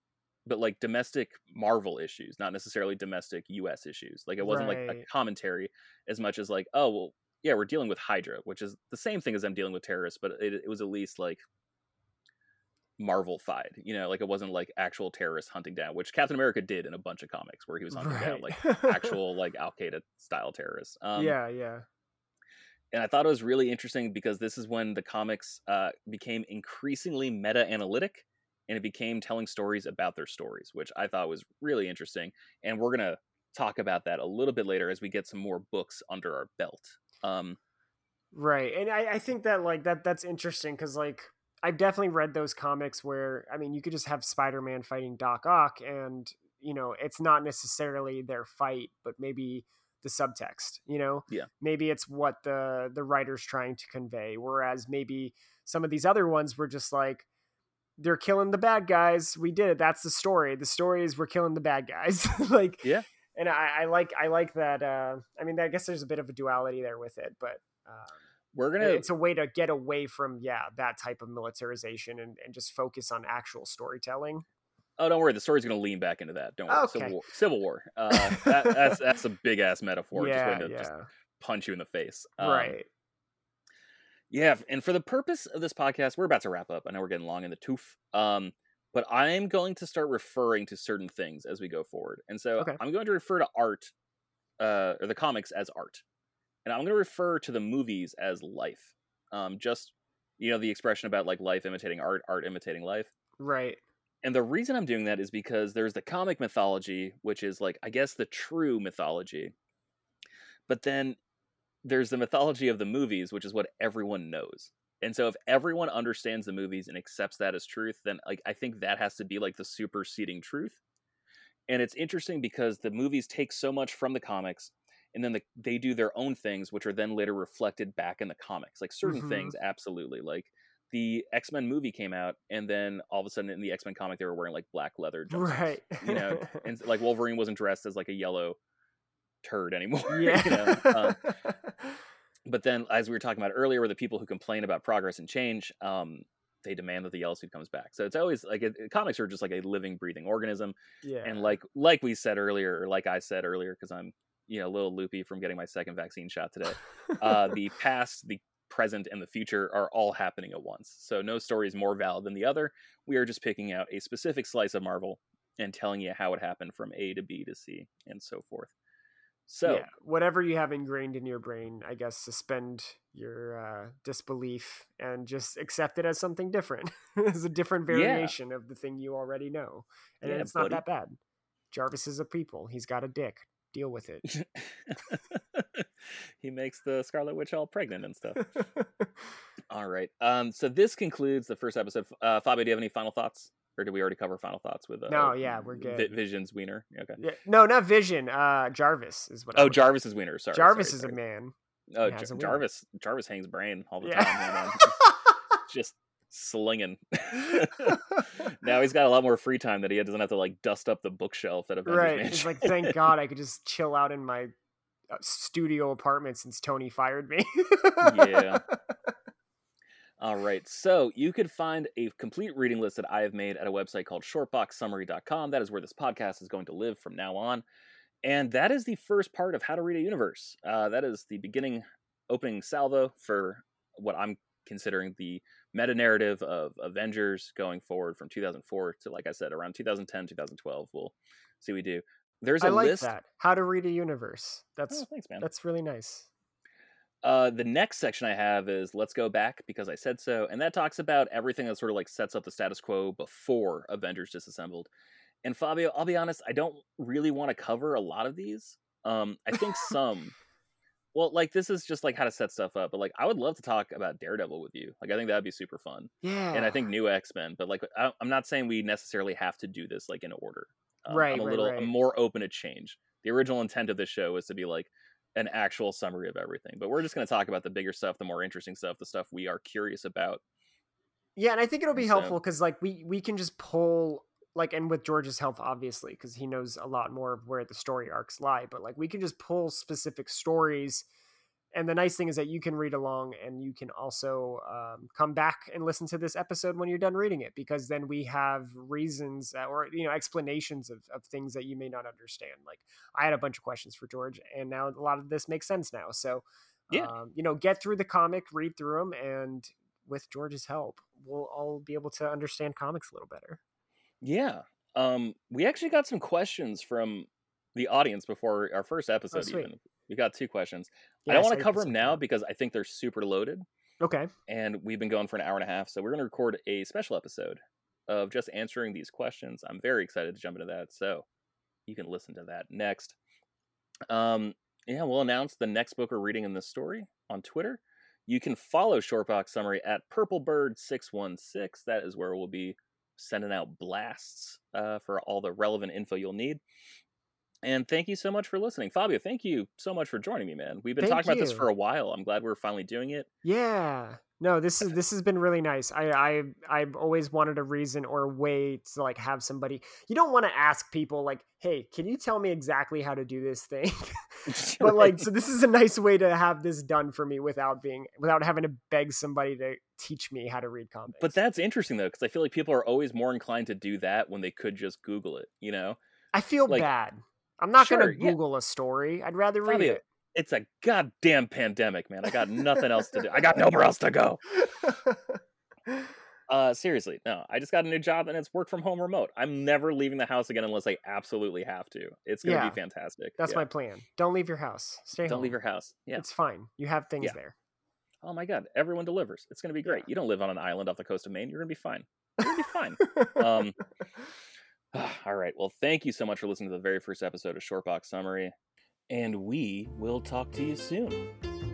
but like domestic Marvel issues, not necessarily domestic US issues. Like it wasn't right. like a commentary as much as like, oh, well, yeah, we're dealing with Hydra, which is the same thing as them dealing with terrorists, but it, it was at least like Marvel fied. You know, like it wasn't like actual terrorists hunting down, which Captain America did in a bunch of comics where he was hunting right. down like actual like Al Qaeda style terrorists. Um, yeah, yeah. And I thought it was really interesting because this is when the comics uh, became increasingly meta analytic and it became telling stories about their stories, which I thought was really interesting. And we're going to talk about that a little bit later as we get some more books under our belt. Um, right, and I, I think that like that that's interesting because like I've definitely read those comics where I mean you could just have Spider-Man fighting Doc Ock, and you know it's not necessarily their fight, but maybe the subtext. You know, yeah, maybe it's what the the writer's trying to convey. Whereas maybe some of these other ones were just like they're killing the bad guys. We did it. That's the story. The story is we're killing the bad guys. like yeah, and I, I, like I like that. Uh, I mean, I guess there's a bit of a duality there with it, but um, we're gonna. It's a way to get away from yeah that type of militarization and, and just focus on actual storytelling. Oh, don't worry. The story's going to lean back into that. Don't worry. Okay. Civil War. Civil War. Uh, that, that's that's a big ass metaphor. Yeah, just, to yeah. just punch you in the face. Um, right. Yeah, and for the purpose of this podcast, we're about to wrap up. I know we're getting long in the tooth. Um, but I'm going to start referring to certain things as we go forward. And so okay. I'm going to refer to art, uh, or the comics as art. And I'm going to refer to the movies as life. Um, just, you know, the expression about like life imitating art, art imitating life. Right. And the reason I'm doing that is because there's the comic mythology, which is like, I guess, the true mythology. But then there's the mythology of the movies, which is what everyone knows. And so if everyone understands the movies and accepts that as truth, then like I think that has to be like the superseding truth. And it's interesting because the movies take so much from the comics and then the, they do their own things which are then later reflected back in the comics. Like certain mm-hmm. things absolutely. Like the X-Men movie came out and then all of a sudden in the X-Men comic they were wearing like black leather jumpsuits. Right. you know, and like Wolverine wasn't dressed as like a yellow turd anymore. Yeah. you know? Um, but then as we were talking about earlier were the people who complain about progress and change um, they demand that the yellow suit comes back. So it's always like it, comics are just like a living breathing organism. Yeah. and like like we said earlier or like i said earlier because i'm you know a little loopy from getting my second vaccine shot today uh, the past the present and the future are all happening at once. So no story is more valid than the other. We are just picking out a specific slice of marvel and telling you how it happened from a to b to c and so forth So, yeah, whatever you have ingrained in your brain, I guess suspend your uh, disbelief and just accept it as something different, as a different variation yeah. of the thing you already know, and yeah, it's not buddy. that bad. Jarvis is a people. He's got a dick. Deal with it. he makes the Scarlet Witch all pregnant and stuff. all right. Um. So this concludes the first episode. Uh, Fabio, do you have any final thoughts? Or did we already cover final thoughts with? Uh, no, yeah, we're good. Vi- Vision's wiener. Okay. Yeah, no, not Vision. Uh, Jarvis is what. Oh, Jarvis is wiener. Sorry. Jarvis sorry, is sorry. a man. Oh, J- Jarvis. Jarvis hangs brain all the yeah. time. just slinging. now he's got a lot more free time that he doesn't have to like dust up the bookshelf at Avengers Right. It's like, thank God I could just chill out in my uh, studio apartment since Tony fired me. yeah. All right. So you could find a complete reading list that I have made at a website called shortboxsummary.com. That is where this podcast is going to live from now on. And that is the first part of How to Read a Universe. Uh, that is the beginning, opening salvo for what I'm considering the meta narrative of Avengers going forward from 2004 to, like I said, around 2010, 2012. We'll see what we do. There's a I like list. that. How to Read a Universe. That's oh, thanks, man. That's really nice. Uh, the next section I have is Let's Go Back because I said so. And that talks about everything that sort of like sets up the status quo before Avengers Disassembled. And Fabio, I'll be honest, I don't really want to cover a lot of these. Um, I think some. well, like this is just like how to set stuff up, but like I would love to talk about Daredevil with you. Like I think that'd be super fun. Yeah. And I think new X Men, but like I, am not saying we necessarily have to do this like in order. Um, right. I'm a right, little right. I'm more open to change. The original intent of this show was to be like an actual summary of everything. But we're just going to talk about the bigger stuff, the more interesting stuff, the stuff we are curious about. Yeah, and I think it'll be so, helpful because like we we can just pull like and with George's help obviously because he knows a lot more of where the story arcs lie. But like we can just pull specific stories and the nice thing is that you can read along and you can also um, come back and listen to this episode when you're done reading it because then we have reasons uh, or you know explanations of, of things that you may not understand. Like i had a bunch of questions for george and now a lot of this makes sense now. So yeah. Um, you know get through the comic read through them and with george's help we'll all be able to understand comics a little better. Yeah. Um, we actually got some questions from the audience before our first oh, episode oh, even. We got two questions yeah, I don't want to cover them now because I think they're super loaded. Okay. And we've been going for an hour and a half, so we're going to record a special episode of just answering these questions. I'm very excited to jump into that, so you can listen to that next. Um, yeah, we'll announce the next book we're reading in this story on Twitter. You can follow Shortbox Summary at PurpleBird616. That is where we'll be sending out blasts uh, for all the relevant info you'll need. And thank you so much for listening. Fabio, thank you so much for joining me, man. We've been thank talking you. about this for a while. I'm glad we're finally doing it. Yeah. No, this is this has been really nice. I I I've always wanted a reason or a way to like have somebody. You don't want to ask people like, "Hey, can you tell me exactly how to do this thing?" but like so this is a nice way to have this done for me without being without having to beg somebody to teach me how to read comics. But that's interesting though cuz I feel like people are always more inclined to do that when they could just google it, you know? I feel like, bad. I'm not sure, going to Google yeah. a story. I'd rather read it. It's a goddamn pandemic, man. I got nothing else to do. I got nowhere else to go. uh, seriously, no. I just got a new job and it's work from home remote. I'm never leaving the house again unless I absolutely have to. It's gonna yeah, be fantastic. That's yeah. my plan. Don't leave your house. Stay Don't home. leave your house. Yeah, it's fine. You have things yeah. there. Oh my god, everyone delivers. It's gonna be great. You don't live on an island off the coast of Maine. You're gonna be fine. You're gonna be fine. um, all right. Well, thank you so much for listening to the very first episode of Shortbox Summary, and we will talk to you soon.